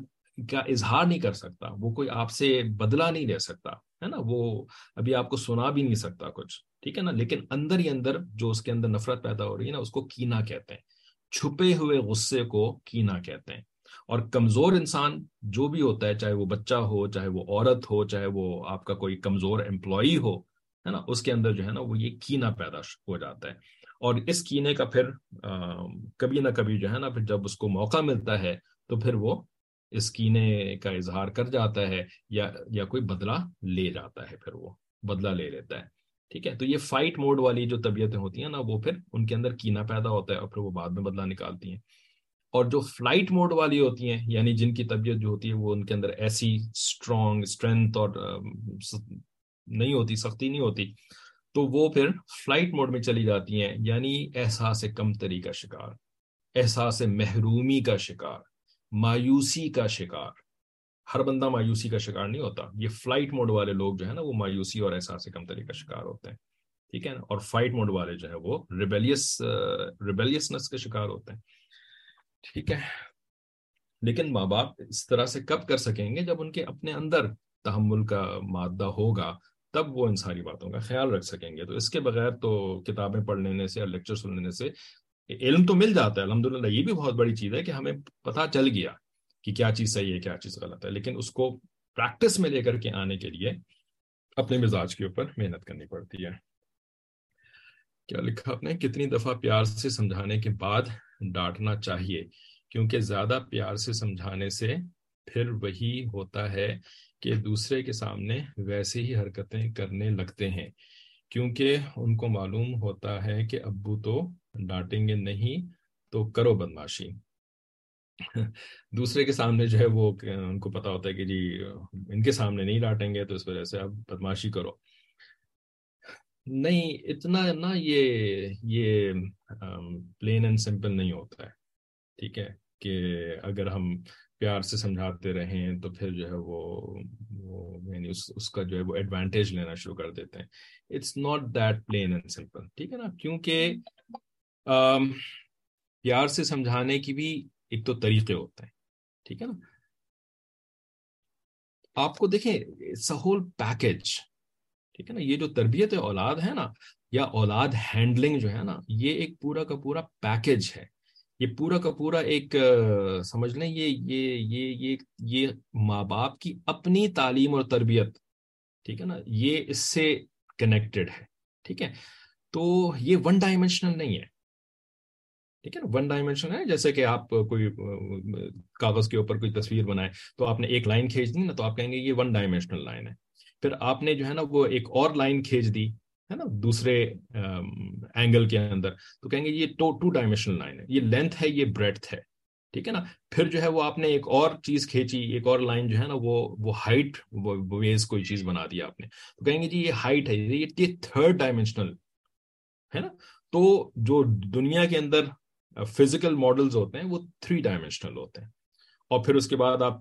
کا اظہار نہیں کر سکتا، وہ کوئی آپ سے بدلہ نہیں لے سکتا، ہے نا؟ وہ ابھی آپ کو سنا بھی نہیں سکتا کچھ، ٹھیک ہے نا؟ لیکن اندر ہی اندر جو اس کے اندر نفرت پیدا ہو رہی ہے نا، اس کو کینا کہتے ہیں، چھپے ہوئے غصے کو کینا کہتے ہیں۔ اور کمزور انسان جو بھی ہوتا ہے، چاہے وہ بچہ ہو، چاہے وہ عورت ہو، چاہے وہ آپ کا کوئی کمزور امپلائی ہو ہے نا، اس کے اندر جو ہے نا، وہ یہ کینا پیدا ہو جاتا ہے۔ اور اس کینے کا پھر کبھی نہ کبھی جو ہے نا، پھر جب اس کو موقع ملتا ہے، تو پھر وہ اس کینے کا اظہار کر جاتا ہے یا یا کوئی بدلہ لے جاتا ہے، پھر وہ بدلہ لے لیتا ہے۔ ٹھیک ہے، تو یہ فائٹ موڈ والی جو طبیعتیں ہوتی ہیں نا، وہ پھر ان کے اندر کینا پیدا ہوتا ہے اور پھر وہ بعد میں بدلہ نکالتی ہیں۔ اور جو فلائٹ موڈ والی ہوتی ہیں یعنی جن کی طبیعت جو ہوتی ہے، وہ ان کے اندر ایسی اسٹرانگ اسٹرینتھ اور نہیں ہوتی، سختی نہیں ہوتی۔ تو وہ پھر فلائٹ موڈ میں چلی جاتی ہیں یعنی احساس کم تری کا شکار، احساس محرومی کا شکار، مایوسی کا شکار۔ ہر بندہ مایوسی کا شکار نہیں ہوتا۔ یہ فلائٹ موڈ والے لوگ جو ہے نا، وہ مایوسی اور احساس کم تری کا شکار ہوتے ہیں، ٹھیک ہے نا؟ اور فائٹ موڈ والے جو ہے وہ ریبیلیس ریبیلیسنس کے شکار ہوتے ہیں، ٹھیک ہے؟ لیکن ماں باپ اس طرح سے کب کر سکیں گے جب ان کے اپنے اندر تحمل کا مادہ ہوگا؟ تب وہ ان ساری باتوں کا خیال رکھ سکیں گے۔ تو اس کے بغیر تو کتابیں پڑھ لینے سے اور لیکچر سن لینے سے علم تو مل جاتا ہے۔ الحمد للہ یہ بھی بہت بڑی چیز ہے کہ ہمیں پتہ چل گیا کہ کیا چیز صحیح ہے، کیا چیز غلط ہے۔ لیکن اس کو پریکٹس میں لے کر کے آنے کے لیے اپنے مزاج کے اوپر محنت کرنی پڑتی ہے۔ کیا لکھا آپ نے؟ کتنی دفعہ پیار سے سمجھانے کے بعد ڈانٹنا چاہیے، کیونکہ زیادہ پیار سے سمجھانے سے پھر وہی ہوتا ہے کہ دوسرے کے سامنے ویسے ہی حرکتیں کرنے لگتے ہیں۔ کیونکہ ان کو معلوم ہوتا ہے کہ ابو تو ڈانٹیں گے نہیں تو کرو بدماشی۔ دوسرے کے سامنے جو ہے وہ ان کو پتا ہوتا ہے کہ جی ان کے سامنے نہیں ڈانٹیں گے تو اس وجہ سے اب بدماشی کرو۔ نہیں، اتنا نا یہ یہ پلین اینڈ سمپل نہیں ہوتا ہے۔ ٹھیک ہے کہ اگر ہم پیار سے سمجھاتے رہیں تو پھر جو ہے وہ یعنی اس اس کا جو ہے وہ ایڈوانٹیج لینا شروع کر دیتے ہیں۔ It's not that plain and simple ٹھیک ہے نا؟ کیونکہ پیار سے سمجھانے کی بھی ایک تو طریقے ہوتے ہیں، ٹھیک ہے نا؟ آپ کو دیکھیں ہول پیکج ٹھیک ہے نا؟ یہ جو تربیت اولاد ہے نا، یا اولاد ہینڈلنگ جو ہے نا، یہ ایک پورا کا پورا پیکج ہے۔ یہ پورا کا پورا ایک سمجھ لیں، یہ یہ یہ یہ یہ ماں باپ کی اپنی تعلیم اور تربیت، ٹھیک ہے نا؟ یہ اس سے کنیکٹڈ ہے، ٹھیک ہے؟ تو یہ ون ڈائمینشنل نہیں ہے، ٹھیک ہے نا؟ ون ڈائمینشن ہے، جیسے کہ آپ کوئی کاغذ کے اوپر کوئی تصویر بنائے تو آپ نے ایک لائن کھینچ دی نا تو آپ کہیں گے یہ ون ڈائمینشنل لائن ہے۔ پھر آپ نے جو ہے نا وہ ایک اور لائن کھینچ دی ہے نا، دوسرے اینگل کے اندر۔ تو کہیں گے یہ ٹو ٹو ڈائمینشنل لائن ہے، یہ لینتھ ہے، یہ بریڈتھ ہے۔ ٹھیک ہے نا؟ پھر جو ہے وہ آپ نے ایک اور چیز کھینچی، ایک اور لائن جو ہے نا، وہ وہ ہائٹ ویز کوئی چیز بنا دیا آپ نے۔ تو کہیں گے جی یہ ہائٹ ہے، یہ تھرڈ ڈائمینشنل ہے نا؟ تو جو دنیا کے اندر فزیکل ماڈلز ہوتے ہیں، وہ تھری ڈائمینشنل ہوتے ہیں۔ اور پھر اس کے بعد آپ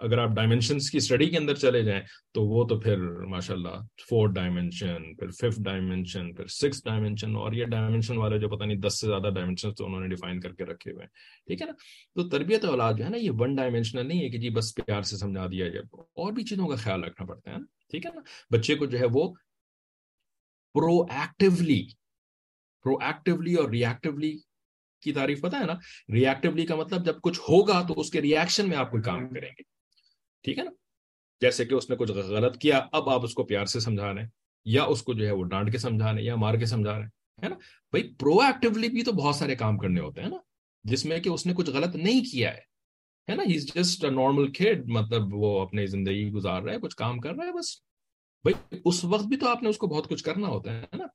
اگر آپ ڈائمینشنس کی اسٹڈی کے اندر چلے جائیں، تو وہ تو پھر ماشاء اللہ فورتھ ڈائمینشن پھر ففتھ ڈائمینشن پھر سکس ڈائمینشن اور یہ ڈائمینشن والے جو پتہ نہیں دس سے زیادہ ڈائمینشن تو انہوں نے ڈیفائن کر کے رکھے ہوئے ہیں، ٹھیک ہے نا؟ تو تربیت اولاد جو ہے نا، یہ ون ڈائمینشنل نہیں ہے کہ جی بس پیار سے سمجھا دیا جائے، اور بھی چیزوں کا خیال رکھنا پڑتا ہے نا، ٹھیک ہے نا؟ بچے کو جو ہے وہ پرو ایکٹیولی پرو ایکٹیولی اور ری ایکٹیولی کی تعریف پتہ ہے نا؟ ری ایکٹیولی کا مطلب جب کچھ ہوگا تو اس کے ریئیکشن میں آپ کوئی کام کریں گے۔ ٹھیک ہے نا؟ جیسے کہ اس نے کچھ غلط کیا، اب آپ اس کو پیار سے سمجھا رہے ہیں، یا اس کو جو ہے وہ ڈانٹ کے سمجھا رہے ہیں، یا مار کے سمجھا رہے ہیں، ہے نا؟ بھائی پرو ایکٹیولی بھی تو بہت سارے کام کرنے ہوتے ہیں نا، جس میں کہ اس نے کچھ غلط نہیں کیا ہے ہے نا؟ جسٹ نارمل کھیڈ مطلب وہ اپنی زندگی گزار رہا ہے، کچھ کام کر رہا ہے، بس۔ بھائی، اس وقت بھی تو آپ نے اس کو بہت کچھ کرنا ہوتا ہے نا؟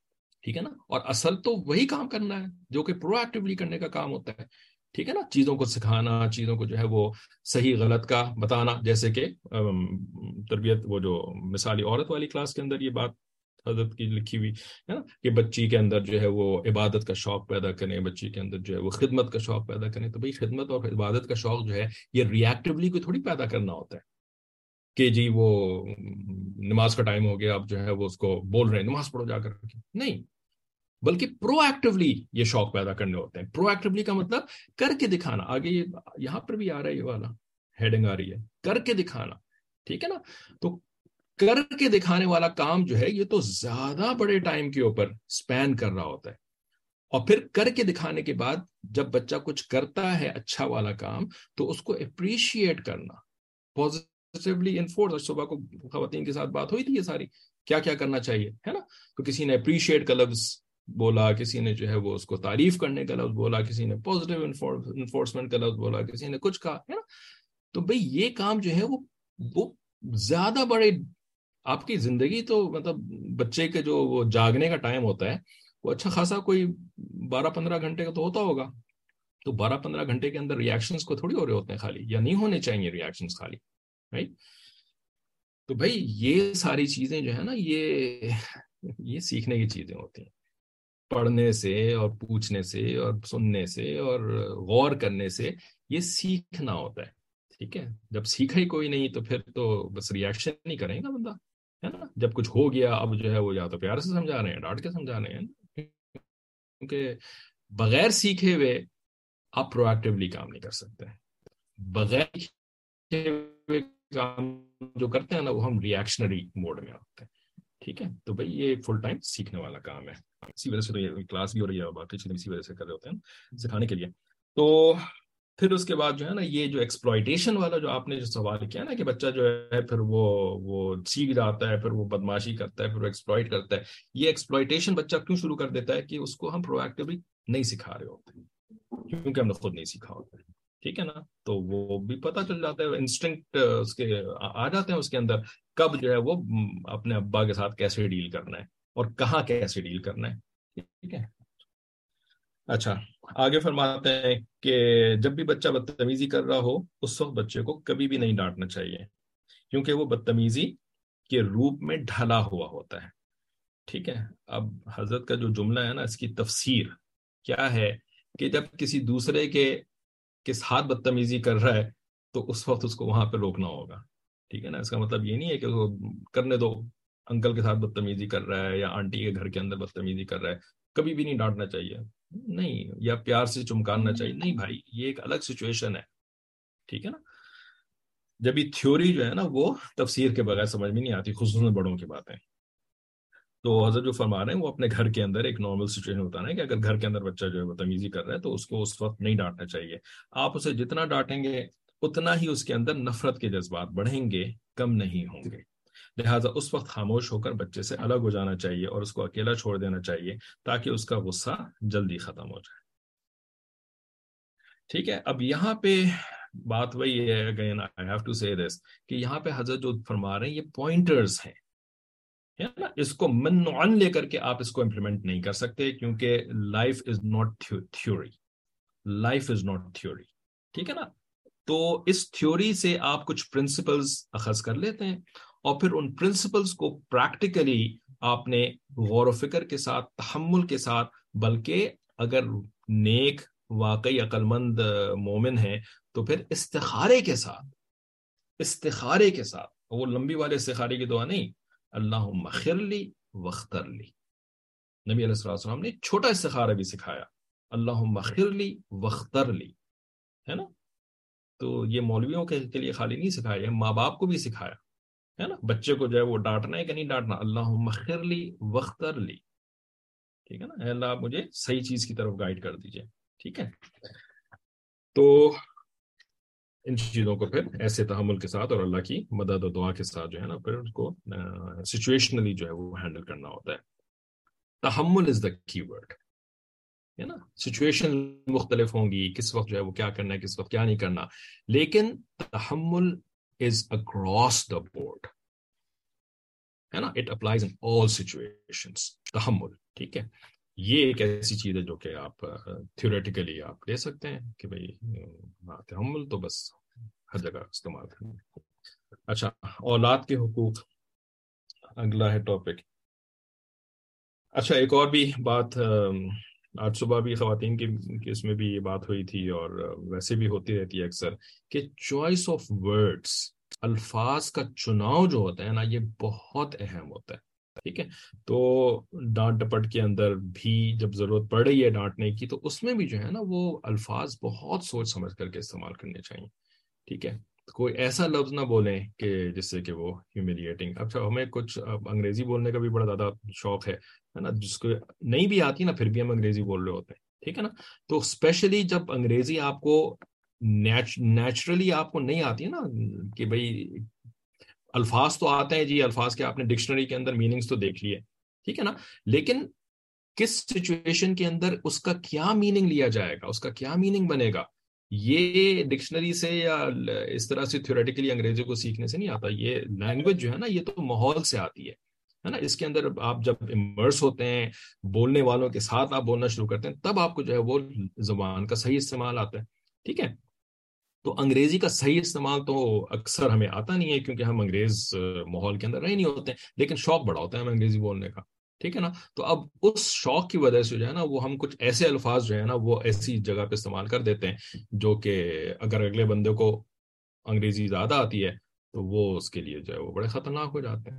ٹھیک ہے نا؟ اور اصل تو وہی کام کرنا ہے، جو کہ پرو ایکٹیولی کرنے کا کام ہوتا ہے۔ ٹھیک ہے نا؟ چیزوں کو سکھانا، چیزوں کو جو ہے وہ صحیح غلط کا بتانا، جیسے کہ تربیت، وہ جو مثالی عورت والی کلاس کے اندر یہ بات حضرت کی لکھی ہوئی، ہے نا؟ کہ بچی کے اندر جو ہے وہ عبادت کا شوق پیدا کریں، بچی کے اندر جو ہے وہ خدمت کا شوق پیدا کریں، تو بھائی خدمت اور عبادت کا شوق جو ہے یہ ریئیکٹیولی کو تھوڑی پیدا کرنا ہوتا ہے کہ جی وہ نماز کا ٹائم ہو گیا، اب جو ہے وہ اس کو بول رہے ہیں، نماز پڑھو جا کر نہیں بلکہ پرو ایکٹیولی یہ شوق پیدا کرنے ہوتے ہیں۔ پرو ایکٹیولی کا مطلب کر کے دکھانا۔ آگے یہ یہاں پر بھی آ رہا ہے یہ والا ہیڈنگ آ رہی ہے۔ کر کے دکھانا، ٹھیک ہے نا؟ تو کر کے دکھانے والا کام جو ہے یہ تو زیادہ بڑے ٹائم کے اوپر سپین کر رہا ہوتا ہے۔ اور پھر کر کے دکھانے کے بعد جب بچہ کچھ کرتا ہے اچھا والا کام تو اس کو اپریشیٹ کرنا۔ پازیٹیولی انفورس صبح کو خواتین کے ساتھ بات ہوئی تھی یہ ساری۔ کیا کیا کرنا چاہیے، ہے نا؟ تو کسی نے اپریشیٹ کا لفظ بولا کسی نے جو ہے وہ اس کو تعریف کرنے کا لفظ بولا، کسی نے پازیٹیو انفورسمنٹ کا لفظ بولا، کسی نے کچھ کہا، ہے نا؟ تو بھائی یہ کام جو ہے وہ وہ زیادہ بڑے آپ کی زندگی تو مطلب بچے کے جو وہ جاگنے کا ٹائم ہوتا ہے، وہ اچھا خاصا کوئی بارہ پندرہ گھنٹے کا تو ہوتا ہوگا۔ تو بارہ پندرہ گھنٹے کے اندر ریئیکشنس کو تھوڑی ہو رہے ہوتے ہیں خالی، یا نہیں ہونے چاہیے ریئیکشنس خالی رائٹ تو بھائی یہ ساری چیزیں جو ہے نا، یہ یہ سیکھنے کی چیزیں ہوتی ہیں۔ پڑھنے سے اور پوچھنے سے اور سننے سے اور غور کرنے سے یہ سیکھنا ہوتا ہے، ٹھیک ہے؟ جب سیکھا ہی کوئی نہیں تو پھر تو بس ریئیکشن نہیں کریں گا بندہ، ہے نا؟ جب کچھ ہو گیا، اب جو ہے وہ یا تو پیار سے سمجھا رہے ہیں، ڈانٹ کے سمجھا رہے ہیں، کیونکہ بغیر سیکھے ہوئے آپ پرو ایکٹیولی کام نہیں کر سکتے۔ بغیر کام جو کرتے ہیں نا، وہ ہم ریئیکشنری موڈ میں ہوتے ہیں۔ ٹھیک ہے؟ تو بھائی یہ فل ٹائم سیکھنے والا کام ہے۔ اسی وجہ سے تو یہ کلاس بھی ہو رہی ہے باقی چیزیں اسی وجہ سے کر رہے ہوتے ہیں سکھانے کے لیے۔ تو پھر اس کے بعد جو ہے نا یہ جو ایکسپلائٹیشن والا جو آپ نے جو سوال کیا نا کہ بچہ جو ہے پھر وہ وہ سیکھ جاتا ہے، پھر وہ بدماشی کرتا ہے، پھر وہ ایکسپلائٹ کرتا ہے۔ یہ ایکسپلائٹیشن بچہ کیوں شروع کر دیتا ہے کہ اس کو ہم پرو ایکٹیولی نہیں سکھا رہے ہوتے؟ کیونکہ ہم نے خود نہیں سیکھا ہوتا۔ ہے ٹھیک ہے نا؟ تو وہ بھی پتہ چل جاتا ہے انسٹنکٹ اس کے، آ جاتے ہیں اس کے اندر کب جو ہے وہ اپنے ابا کے ساتھ کیسے ڈیل کرنا ہے اور کہاں کیسے ڈیل کرنا ہے۔ ٹھیک ہے؟ اچھا آگے فرماتے ہیں کہ جب بھی بچہ بدتمیزی کر رہا ہو، اس وقت بچے کو کبھی بھی نہیں ڈانٹنا چاہیے، کیونکہ وہ بدتمیزی کے روپ میں ڈھلا ہوا ہوتا ہے۔ ٹھیک ہے؟ اب حضرت کا جو جملہ ہے نا، اس کی تفسیر کیا ہے کہ جب کسی دوسرے کے کس ہاتھ بدتمیزی کر رہا ہے تو اس وقت اس کو وہاں پہ روکنا ہوگا۔ ٹھیک ہے نا؟ اس کا مطلب یہ نہیں ہے کہ وہ کرنے دو انکل کے ساتھ بدتمیزی کر رہا ہے یا آنٹی کے گھر کے اندر بدتمیزی کر رہا ہے۔ کبھی بھی نہیں ڈانٹنا چاہیے۔ نہیں یا پیار سے چمکانا چاہیے۔ نہیں بھائی یہ ایک الگ سچویشن ہے۔ ٹھیک ہے نا؟ جب یہ تھیوری جو ہے نا وہ تفسیر کے بغیر سمجھ میں نہیں آتی خصوصاً بڑوں کی باتیں۔ تو حضرت جو فرما رہے ہیں وہ اپنے گھر کے اندر ایک نارمل سچویشن ہوتا ہے کہ اگر گھر کے اندر بچہ جو ہے بدتمیزی کر رہا ہے تو اس کو اس وقت نہیں ڈانٹنا چاہیے۔ آپ اسے جتنا ڈانٹیں گے، اتنا ہی اس کے اندر نفرت کے جذبات بڑھیں گے، کم نہیں ہوں گے۔ لہٰذا اس وقت خاموش ہو کر بچے سے الگ ہو جانا چاہیے اور اس کو اکیلا چھوڑ دینا چاہیے تاکہ اس کا غصہ جلدی ختم ہو جائے۔ ٹھیک ہے، اب یہاں پہ بات وہی ہے again I have to see this کہ یہاں پہ حضرت جو فرما رہے ہیں یہ پوائنٹرز ہیں۔ نا؟ اس کو من لے کر کے آپ اس کو امپلیمنٹ نہیں کر سکتے کیونکہ life is not theory life is not theory ٹھیک ہے نا؟ تو اس تھیوری سے آپ کچھ پرنسپلز اخذ کر لیتے ہیں اور پھر ان پرنسپلز کو پریکٹیکلی آپ نے غور و فکر کے ساتھ، تحمل کے ساتھ، بلکہ اگر نیک، واقعی عقل مند مومن ہے تو پھر استخارے کے ساتھ، استخارے کے ساتھ وہ لمبی والے استخارے کی دعا نہیں اللہ مخر لی وختر لی۔ نبی علیہ السلام نے چھوٹا استخارہ بھی سکھایا۔ اللہ مخر لی وختر لی، ہے نا؟ تو یہ مولویوں کے لیے خالی نہیں سکھایا ماں باپ کو بھی سکھایا، ہے نا؟ بچے کو جو ہے وہ ڈانٹنا ہے کہ نہیں ڈانٹنا۔ اللہ مخر لی وختر لی، ٹھیک ہے نا؟ اللہ، آپ مجھے صحیح چیز کی طرف گائیڈ کر دیجیے، ٹھیک ہے؟ تو ان چیزوں کو پھر ایسے تحمل کے ساتھ اور اللہ کی مدد و دعا کے ساتھ جو ہے نا، پھر اس کو سچویشنلی جو ہے وہ ہینڈل کرنا ہوتا ہے۔ تحمل از دا کی ورڈ ہے نا؟ سچویشن مختلف ہوں گی، کس وقت جو ہے وہ کیا کرنا ہے، کس وقت کیا نہیں کرنا۔ لیکن تحمل از اکراس دا بورڈ ہے نا؟ It applies in all situation تحمل، ٹھیک ہے؟ یہ ایک ایسی چیز ہے جو کہ آپ تھیوریٹیکلی آپ لے سکتے ہیں کہ بھائی تحمل تو بس ہر جگہ استعمال کریں اچھا اولاد کے حقوق۔ اگلا ہے ٹاپک اچھا ایک اور بھی بات آج صبح بھی خواتین کی اس میں بھی یہ بات ہوئی تھی اور ویسے بھی ہوتی رہتی ہے اکثر کہ چوائس آف ورڈس الفاظ کا چناؤ جو ہوتا ہے نا، یہ بہت اہم ہوتا ہے، ٹھیک ہے؟ تو ڈانٹ ڈپٹ کے اندر بھی جب ضرورت پڑ رہی ہے ڈانٹنے کی، تو اس میں بھی جو ہے نا، وہ الفاظ بہت سوچ سمجھ کر کے استعمال کرنے چاہیے، ٹھیک ہے؟ کوئی ایسا لفظ نہ بولیں کہ جس سے کہ وہ ہیوملیٹنگ اچھا ہمیں کچھ انگریزی بولنے کا بھی بڑا زیادہ شوق ہے نا؟ جس کو نہیں بھی آتی نا، پھر بھی ہم انگریزی بول رہے ہوتے ہیں، ٹھیک ہے نا؟ تو اسپیشلی جب انگریزی آپ کو نیچرلی آپ کو نہیں آتی نا کہ بھائی الفاظ تو آتے ہیں جی الفاظ کے آپ نے ڈکشنری کے اندر میننگز تو دیکھ لیے، ٹھیک ہے نا؟ لیکن کس سچویشن کے اندر اس کا کیا میننگ لیا جائے گا؟ اس کا کیا میننگ بنے گا؟ یہ ڈکشنری سے یا اس طرح سے تھیوریٹیکلی انگریزی کو سیکھنے سے نہیں آتا، یہ لینگویج جو ہے نا، یہ تو ماحول سے آتی ہے نا؟ اس کے اندر آپ جب امرس ہوتے ہیں، بولنے والوں کے ساتھ آپ بولنا شروع کرتے ہیں، تب آپ کو جو ہے وہ زبان کا صحیح استعمال آتا ہے، ٹھیک ہے؟ تو انگریزی کا صحیح استعمال تو اکثر ہمیں آتا نہیں ہے، کیونکہ ہم انگریز ماحول کے اندر رہے نہیں ہوتے، لیکن شوق بڑا ہوتا ہے ہمیں انگریزی بولنے کا۔ ٹھیک ہے نا؟ تو اب اس شوق کی وجہ سے جو ہے نا، وہ ہم کچھ ایسے الفاظ جو ہے نا، وہ ایسی جگہ پہ استعمال کر دیتے ہیں، جو کہ اگر اگلے بندے کو انگریزی زیادہ آتی ہے، تو وہ اس کے لیے جو ہے وہ بڑے خطرناک ہو جاتے ہیں،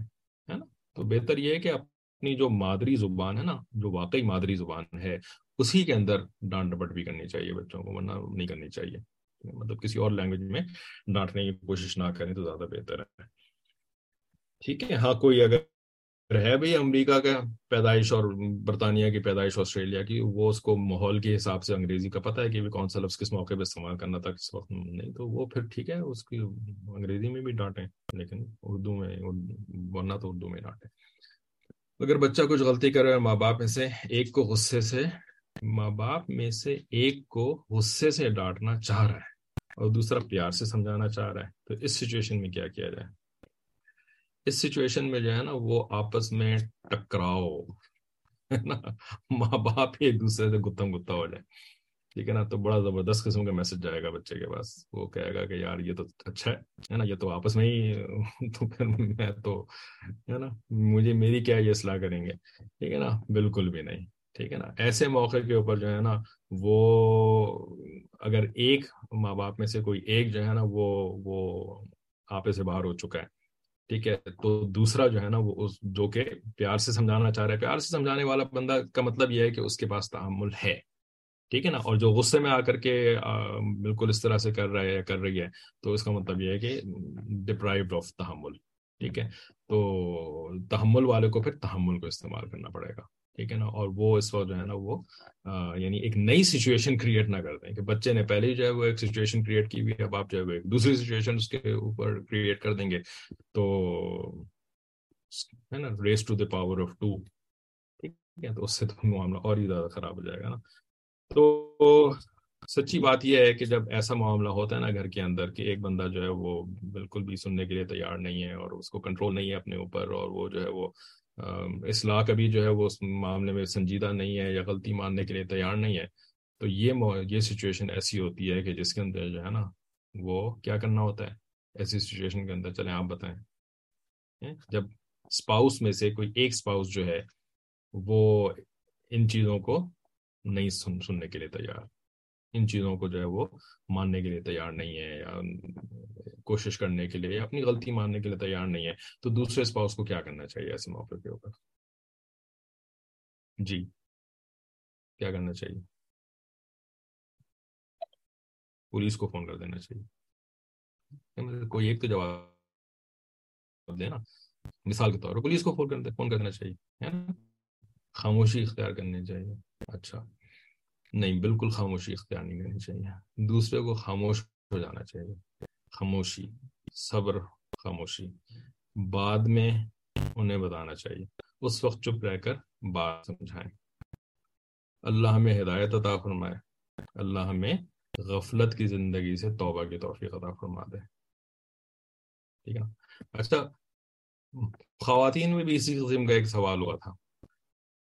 ہے نا؟ تو بہتر یہ ہے کہ اپنی جو مادری زبان ہے نا، جو واقعی مادری زبان ہے، اسی کے اندر ڈانٹ ڈپٹ بھی کرنی چاہیے بچوں کو، ورنہ نہیں کرنی چاہیے۔ مطلب کسی اور لینگویج میں ڈانٹنے کی کوشش نہ کریں تو زیادہ بہتر ہے۔ ٹھیک ہے؟ ہاں کوئی اگر ہے بھائی امریکہ کا پیدائش اور برطانیہ کی پیدائش آسٹریلیا کی، وہ اس کو ماحول کے حساب سے انگریزی کا پتہ ہے کہ کون سا لفظ کس موقع پہ استعمال کرنا تھا، کس وقت نہیں، تو وہ پھر ٹھیک ہے، اس کی انگریزی میں بھی ڈانٹیں، لیکن اردو میں، ورنہ تو اردو میں ڈانٹیں۔ اگر بچہ کچھ غلطی کرے ماں باپ میں سے ایک کو غصے سے، ماں باپ میں سے ایک کو غصے سے ڈانٹنا چاہ رہا ہے اور دوسرا پیار سے سمجھانا چاہ رہا ہے۔ تو اس سچویشن میں کیا کیا جائے؟ اس سچویشن میں جو ہے نا وہ آپس میں ٹکراؤ نا؟ ماں باپ ایک دوسرے سے گتم گتا ہو جائے۔ ٹھیک ہے نا؟ تو بڑا زبردست قسم کا میسج جائے گا بچے کے پاس۔ وہ کہے گا کہ یار یہ تو اچھا ہے نا؟ یہ تو آپس میں ہی، تو پھر میں تو، ہے نا؟ مجھے میری کیا یہ اصلاح کریں گے؟ ٹھیک ہے نا؟ بالکل بھی نہیں۔ ٹھیک ہے نا؟ ایسے موقع کے اوپر جو ہے نا وہ اگر ایک ماں باپ میں سے کوئی ایک جو ہے نا وہ وہ آپے سے باہر ہو چکا ہے۔ ٹھیک ہے، تو دوسرا جو ہے نا، وہ جو کہ پیار سے سمجھانا چاہ رہا ہے، پیار سے سمجھانے والا بندہ کا مطلب یہ ہے کہ اس کے پاس تحمل ہے، ٹھیک ہے نا؟ اور جو غصے میں آ کر کے بالکل اس طرح سے کر رہا ہے یا کر رہی ہے، تو اس کا مطلب یہ ہے کہ ڈپرائوڈ آف تحمل، ٹھیک ہے؟ تو تحمل والے کو پھر تحمل کو استعمال کرنا پڑے گا۔ ٹھیک ہے نا؟ اور وہ اس وقت جو ہے نا وہ یعنی ایک نئی سچویشن کریٹ نہ کر دیں۔ کہ بچے نے پہلے ہی جو ہے وہ ایک سچویشن کریٹ کی ہوئی ہے، اب آپ جو ہے وہ ایک دوسری سچویشن اس کے اوپر کریٹ کر دیں گے۔ تو ہے نا raise to the power of two ٹھیک ہے، تو اس سے تو معاملہ اور ہی زیادہ خراب ہو جائے گا نا۔ تو سچی بات یہ ہے کہ جب ایسا معاملہ ہوتا ہے نا گھر کے اندر کہ ایک بندہ جو ہے وہ بالکل بھی سننے کے لیے تیار نہیں ہے اور اس کو کنٹرول نہیں ہے اپنے اوپر اور وہ جو ہے وہ اصلاح کبھی جو ہے وہ اس معاملے میں سنجیدہ نہیں ہے یا غلطی ماننے کے لیے تیار نہیں ہے، تو یہ یہ سچویشن ایسی ہوتی ہے کہ جس کے اندر جو ہے نا وہ کیا کرنا ہوتا ہے؟ ایسی سچویشن کے اندر چلیں، آپ بتائیں۔ جب اسپاؤس میں سے کوئی ایک اسپاؤس جو ہے وہ ان چیزوں کو نہیں سن، سننے کے لیے تیار۔ ان چیزوں کو جو ہے وہ ماننے کے لیے تیار نہیں ہے یا کوشش کرنے کے لیے یا اپنی غلطی ماننے کے لیے تیار نہیں ہے۔ تو دوسرے اسپاؤس کو کیا کرنا چاہیے ایسے موقع کے اوپر؟ جی۔ کیا کرنا چاہیے؟ پولیس کو فون کر دینا چاہیے۔ کوئی ایک تو جواب دینا مثال کے طور پر پولیس کو فون کر فون کر دینا چاہیے خاموشی اختیار کرنی چاہیے۔ اچھا۔ نہیں، بالکل خاموشی اختیار نہیں کرنی چاہیے۔ دوسرے کو خاموش ہو جانا چاہیے۔ خاموشی، صبر، خاموشی۔ بعد میں انہیں بتانا چاہیے۔ اس وقت چپ رہ کر بات سمجھائیں۔ اللہ ہمیں ہدایت عطا فرمائے۔ اللہ ہمیں غفلت کی زندگی سے توبہ کی توفیق عطا فرما دے۔ ٹھیک ہے۔ اچھا خواتین میں بھی اسی قسم کا ایک سوال ہوا تھا۔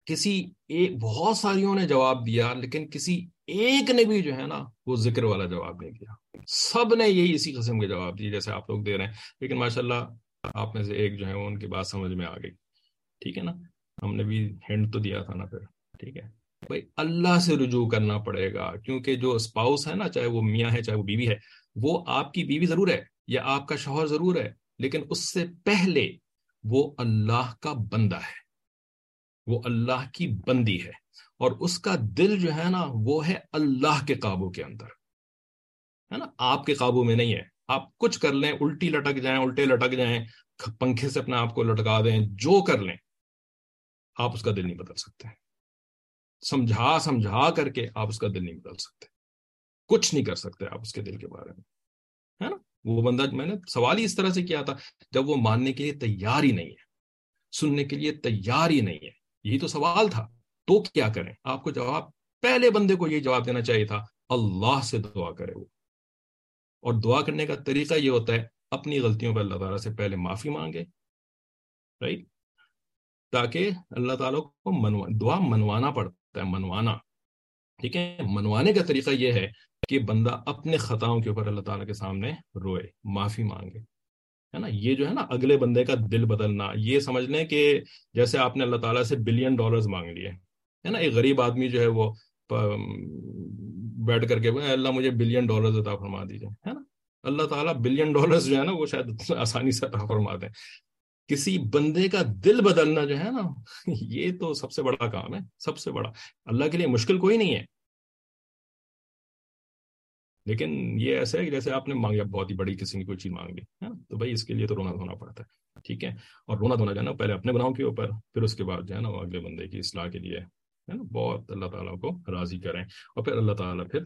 کسی ایک بہت ساریوں نے جواب دیا، لیکن کسی ایک نے بھی جو ہے نا، وہ ذکر والا جواب نہیں دیا۔ سب نے یہی اسی قسم کے جواب دیے جیسے آپ لوگ دے رہے ہیں۔ لیکن ماشاء اللہ آپ میں سے ایک جو ہے، وہ ان کی بات سمجھ میں آ گئی۔ ٹھیک ہے نا؟ ہم نے بھی ہینڈ تو دیا تھا نا پھر۔ ٹھیک ہے۔ بھائی، اللہ سے رجوع کرنا پڑے گا، کیونکہ جو اسپاؤس ہے نا، چاہے وہ میاں ہے، چاہے وہ بیوی ہے، وہ آپ کی بیوی ضرور ہے یا آپ کا شوہر ضرور ہے، لیکن اس سے پہلے وہ اللہ کا بندہ ہے۔ وہ اللہ کی بندی ہے اور اس کا دل جو ہے نا وہ ہے اللہ کے قابو کے اندر ہے نا؟ آپ کے قابو میں نہیں ہے۔ آپ کچھ کر لیں، الٹی لٹک جائیں، الٹے لٹک جائیں پنکھے سے اپنے آپ کو لٹکا دیں، جو کر لیں، آپ اس کا دل نہیں بدل سکتے۔ سمجھا سمجھا کر کے آپ اس کا دل نہیں بدل سکتے۔ کچھ نہیں کر سکتے آپ اس کے دل کے بارے میں۔ ہے نا؟ وہ بندہ میں نے سوال ہی اس طرح سے کیا تھا۔ جب وہ ماننے کے لیے تیار ہی نہیں ہے، سننے کے لیے تیار ہی نہیں ہے یہی تو سوال تھا۔ تو کیا کریں؟ آپ کو جواب، پہلے بندے کو یہ جواب دینا چاہیے تھا، اللہ سے دعا کرے وہ۔ اور دعا کرنے کا طریقہ یہ ہوتا ہے، اپنی غلطیوں پہ اللہ تعالیٰ سے پہلے معافی مانگے رائٹ تاکہ اللہ تعالیٰ کو منوا دعا منوانا پڑتا ہے، منوانا۔ ٹھیک ہے؟ منوانے کا طریقہ یہ ہے کہ بندہ اپنے خطاؤں کے اوپر اللہ تعالیٰ کے سامنے روئے، معافی مانگے۔ ہے نا؟ یہ جو ہے نا اگلے بندے کا دل بدلنا، یہ سمجھ لیں کہ جیسے آپ نے اللہ تعالیٰ سے بلین ڈالرز مانگ لیے، ہے نا؟ ایک غریب آدمی جو ہے وہ بیٹھ کر کے اللہ مجھے بلین ڈالرز عطا فرما دیجیے ہے نا؟ اللہ تعالیٰ بلین ڈالرز جو ہے نا وہ شاید آسانی سے عطا فرما دیں۔ کسی بندے کا دل بدلنا جو ہے نا، یہ تو سب سے بڑا کام ہے، سب سے بڑا۔ اللہ کے لیے مشکل کوئی نہیں ہے۔ لیکن یہ ایسا ہے کہ جیسے آپ نے مانگا بہت ہی بڑی قسم کی کوئی چیز مانگ لی تو بھائی اس کے لیے تو رونا دھونا پڑتا ہے، ٹھیک ہے؟ اور رونا دھونا جو ہے نا، پہلے اپنے بناؤ کے اوپر، پھر اس کے بعد جو ہے نا، وہ اگلے بندے کی اصلاح کے لیے، ہے نا؟ بہت اللہ تعالیٰ کو راضی کریں اور پھر اللہ تعالیٰ پھر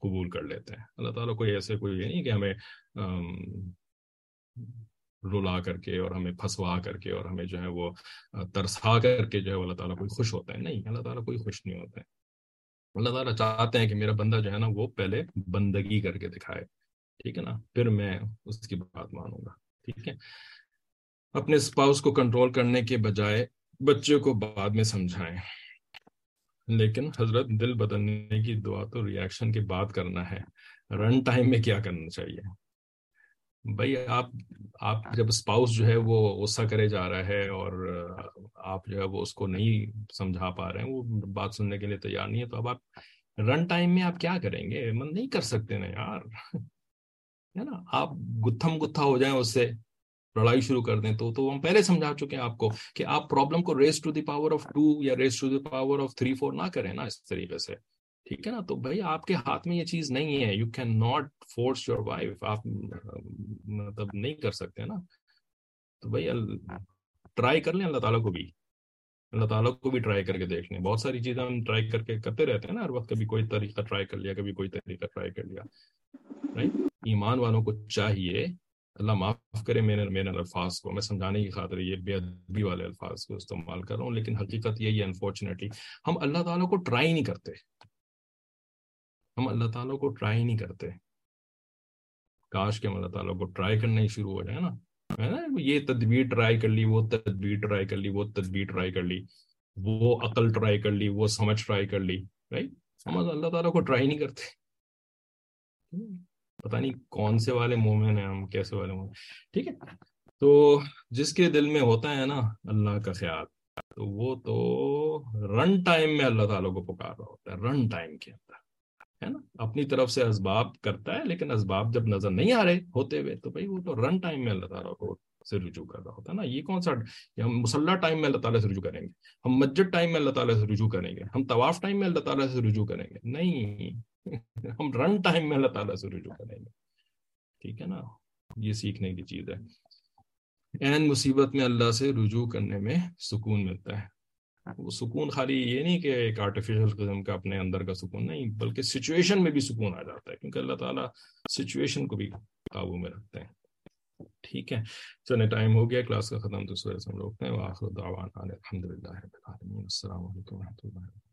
قبول کر لیتے ہیں۔ اللہ تعالیٰ کوئی ایسے کوئی یہ نہیں کہ ہمیں رلا کر کے اور ہمیں پھنسوا کر کے اور ہمیں جو ہے وہ ترسا کر کے جو ہے اللہ تعالیٰ کوئی خوش ہوتا ہے۔ نہیں، اللہ تعالیٰ کوئی خوش نہیں ہوتا ہے۔ اللہ تعالیٰ چاہتے ہیں کہ میرا بندہ جو ہے نا وہ پہلے بندگی کر کے دکھائے، ٹھیک ہے نا؟ پھر میں اس کی بات مانوں گا، ٹھیک ہے؟ اپنے اسپاؤس کو کنٹرول کرنے کے بجائے بچے کو بعد میں سمجھائیں۔ لیکن حضرت دل بدلنے کی دعا تو ریاکشن کے بعد کرنا ہے۔ رن ٹائم میں کیا کرنا چاہیے؟ بھائی آپ آپ جب اسپاؤس جو ہے وہ غصہ کرے جا رہا ہے اور آپ جو ہے وہ اس کو نہیں سمجھا پا رہے ہیں وہ بات سننے کے لیے تیار نہیں ہے تو اب آپ رن ٹائم میں آپ کیا کریں گے؟ من نہیں کر سکتے نا یار۔ ہے نا؟ آپ گتھم گتھا ہو جائیں اس سے لڑائی شروع کر دیں تو تو ہم پہلے سمجھا چکے ہیں آپ کو کہ آپ پرابلم کو raise to the power of two یا raise to the power of three four نہ کریں نا اس طریقے سے۔ ٹھیک ہے نا؟ تو بھائی آپ کے ہاتھ میں یہ چیز نہیں ہے۔ You can not force your wife آپ مطلب نہیں کر سکتے نا۔ تو بھائی ٹرائی کر لیں اللہ تعالیٰ کو بھی۔ اللہ تعالیٰ کو بھی ٹرائی کر کے دیکھ لیں۔ بہت ساری چیزیں ہم ٹرائی کر کے کرتے رہتے ہیں نا۔ ہر وقت کبھی کوئی طریقہ ٹرائی کر لیا، کبھی کوئی طریقہ ٹرائی کر لیا۔ ایمان والوں کو چاہیے۔ اللہ معاف کرے میرے میرے الفاظ کو۔ میں سمجھانے کی خاطر یہ بے ادبی والے الفاظ کو استعمال کر رہا ہوں، لیکن حقیقت یہی ہے انفارچونیٹلی ہم اللہ تعالیٰ کو ٹرائی نہیں کرتے۔ ہم اللہ تعالیٰ کو ٹرائی نہیں کرتے۔ کاش کہ ہم اللہ تعالیٰ کو ٹرائی کرنا ہی شروع ہو جائے نا۔ ہے نا؟ یہ تدبیر ٹرائی کر لی، وہ تدبیر ٹرائی کر لی، وہ تدبیر ٹرائی کر لی، وہ عقل ٹرائی کر لی، وہ سمجھ ٹرائی کر لی۔ رائٹ ہم اللہ تعالیٰ کو ٹرائی نہیں کرتے۔ پتہ نہیں کون سے والے مومن ہیں، ہم کیسے والے مومن ٹھیک ہے؟ تو جس کے دل میں ہوتا ہے نا اللہ کا خیال، تو وہ تو رن ٹائم میں اللہ تعالیٰ کو پکار رہا ہوتا ہے رن ٹائم کے اندر۔ ہے نا، اپنی طرف سے اسباب کرتا ہے، لیکن اسباب جب نظر نہیں آ رہے ہوتے ہوئے، تو بھائی وہ تو رن ٹائم میں اللہ تعالیٰ کو سے رجوع کر رہا ہوتا ہے نا۔ یہ کون سا ہم مسلح ٹائم میں اللہ تعالیٰ سے رجوع کریں گے؟ ہم مسجد ٹائم میں اللہ تعالیٰ سے رجوع کریں گے؟ ہم طواف ٹائم میں اللہ تعالیٰ سے رجوع کریں گے؟ نہیں، ہم رن ٹائم میں اللہ تعالیٰ سے رجوع کریں گے۔ ٹھیک ہے نا؟ یہ سیکھنے کی چیز ہے۔ این مصیبت میں اللہ سے رجوع کرنے میں سکون ملتا ہے۔ وہ سکون خالی یہ نہیں کہ ایک آرٹیفیشل قسم کا اپنے اندر کا سکون نہیں، بلکہ سچویشن میں بھی سکون آ جاتا ہے، کیونکہ اللہ تعالیٰ سچویشن کو بھی قابو میں رکھتے ہیں۔ ٹھیک ہے۔ چلے ٹائم ہو گیا کلاس کا ختم تو ہم روکتے ہیں الحمد للہ السلام علیکم و رحمۃ اللہ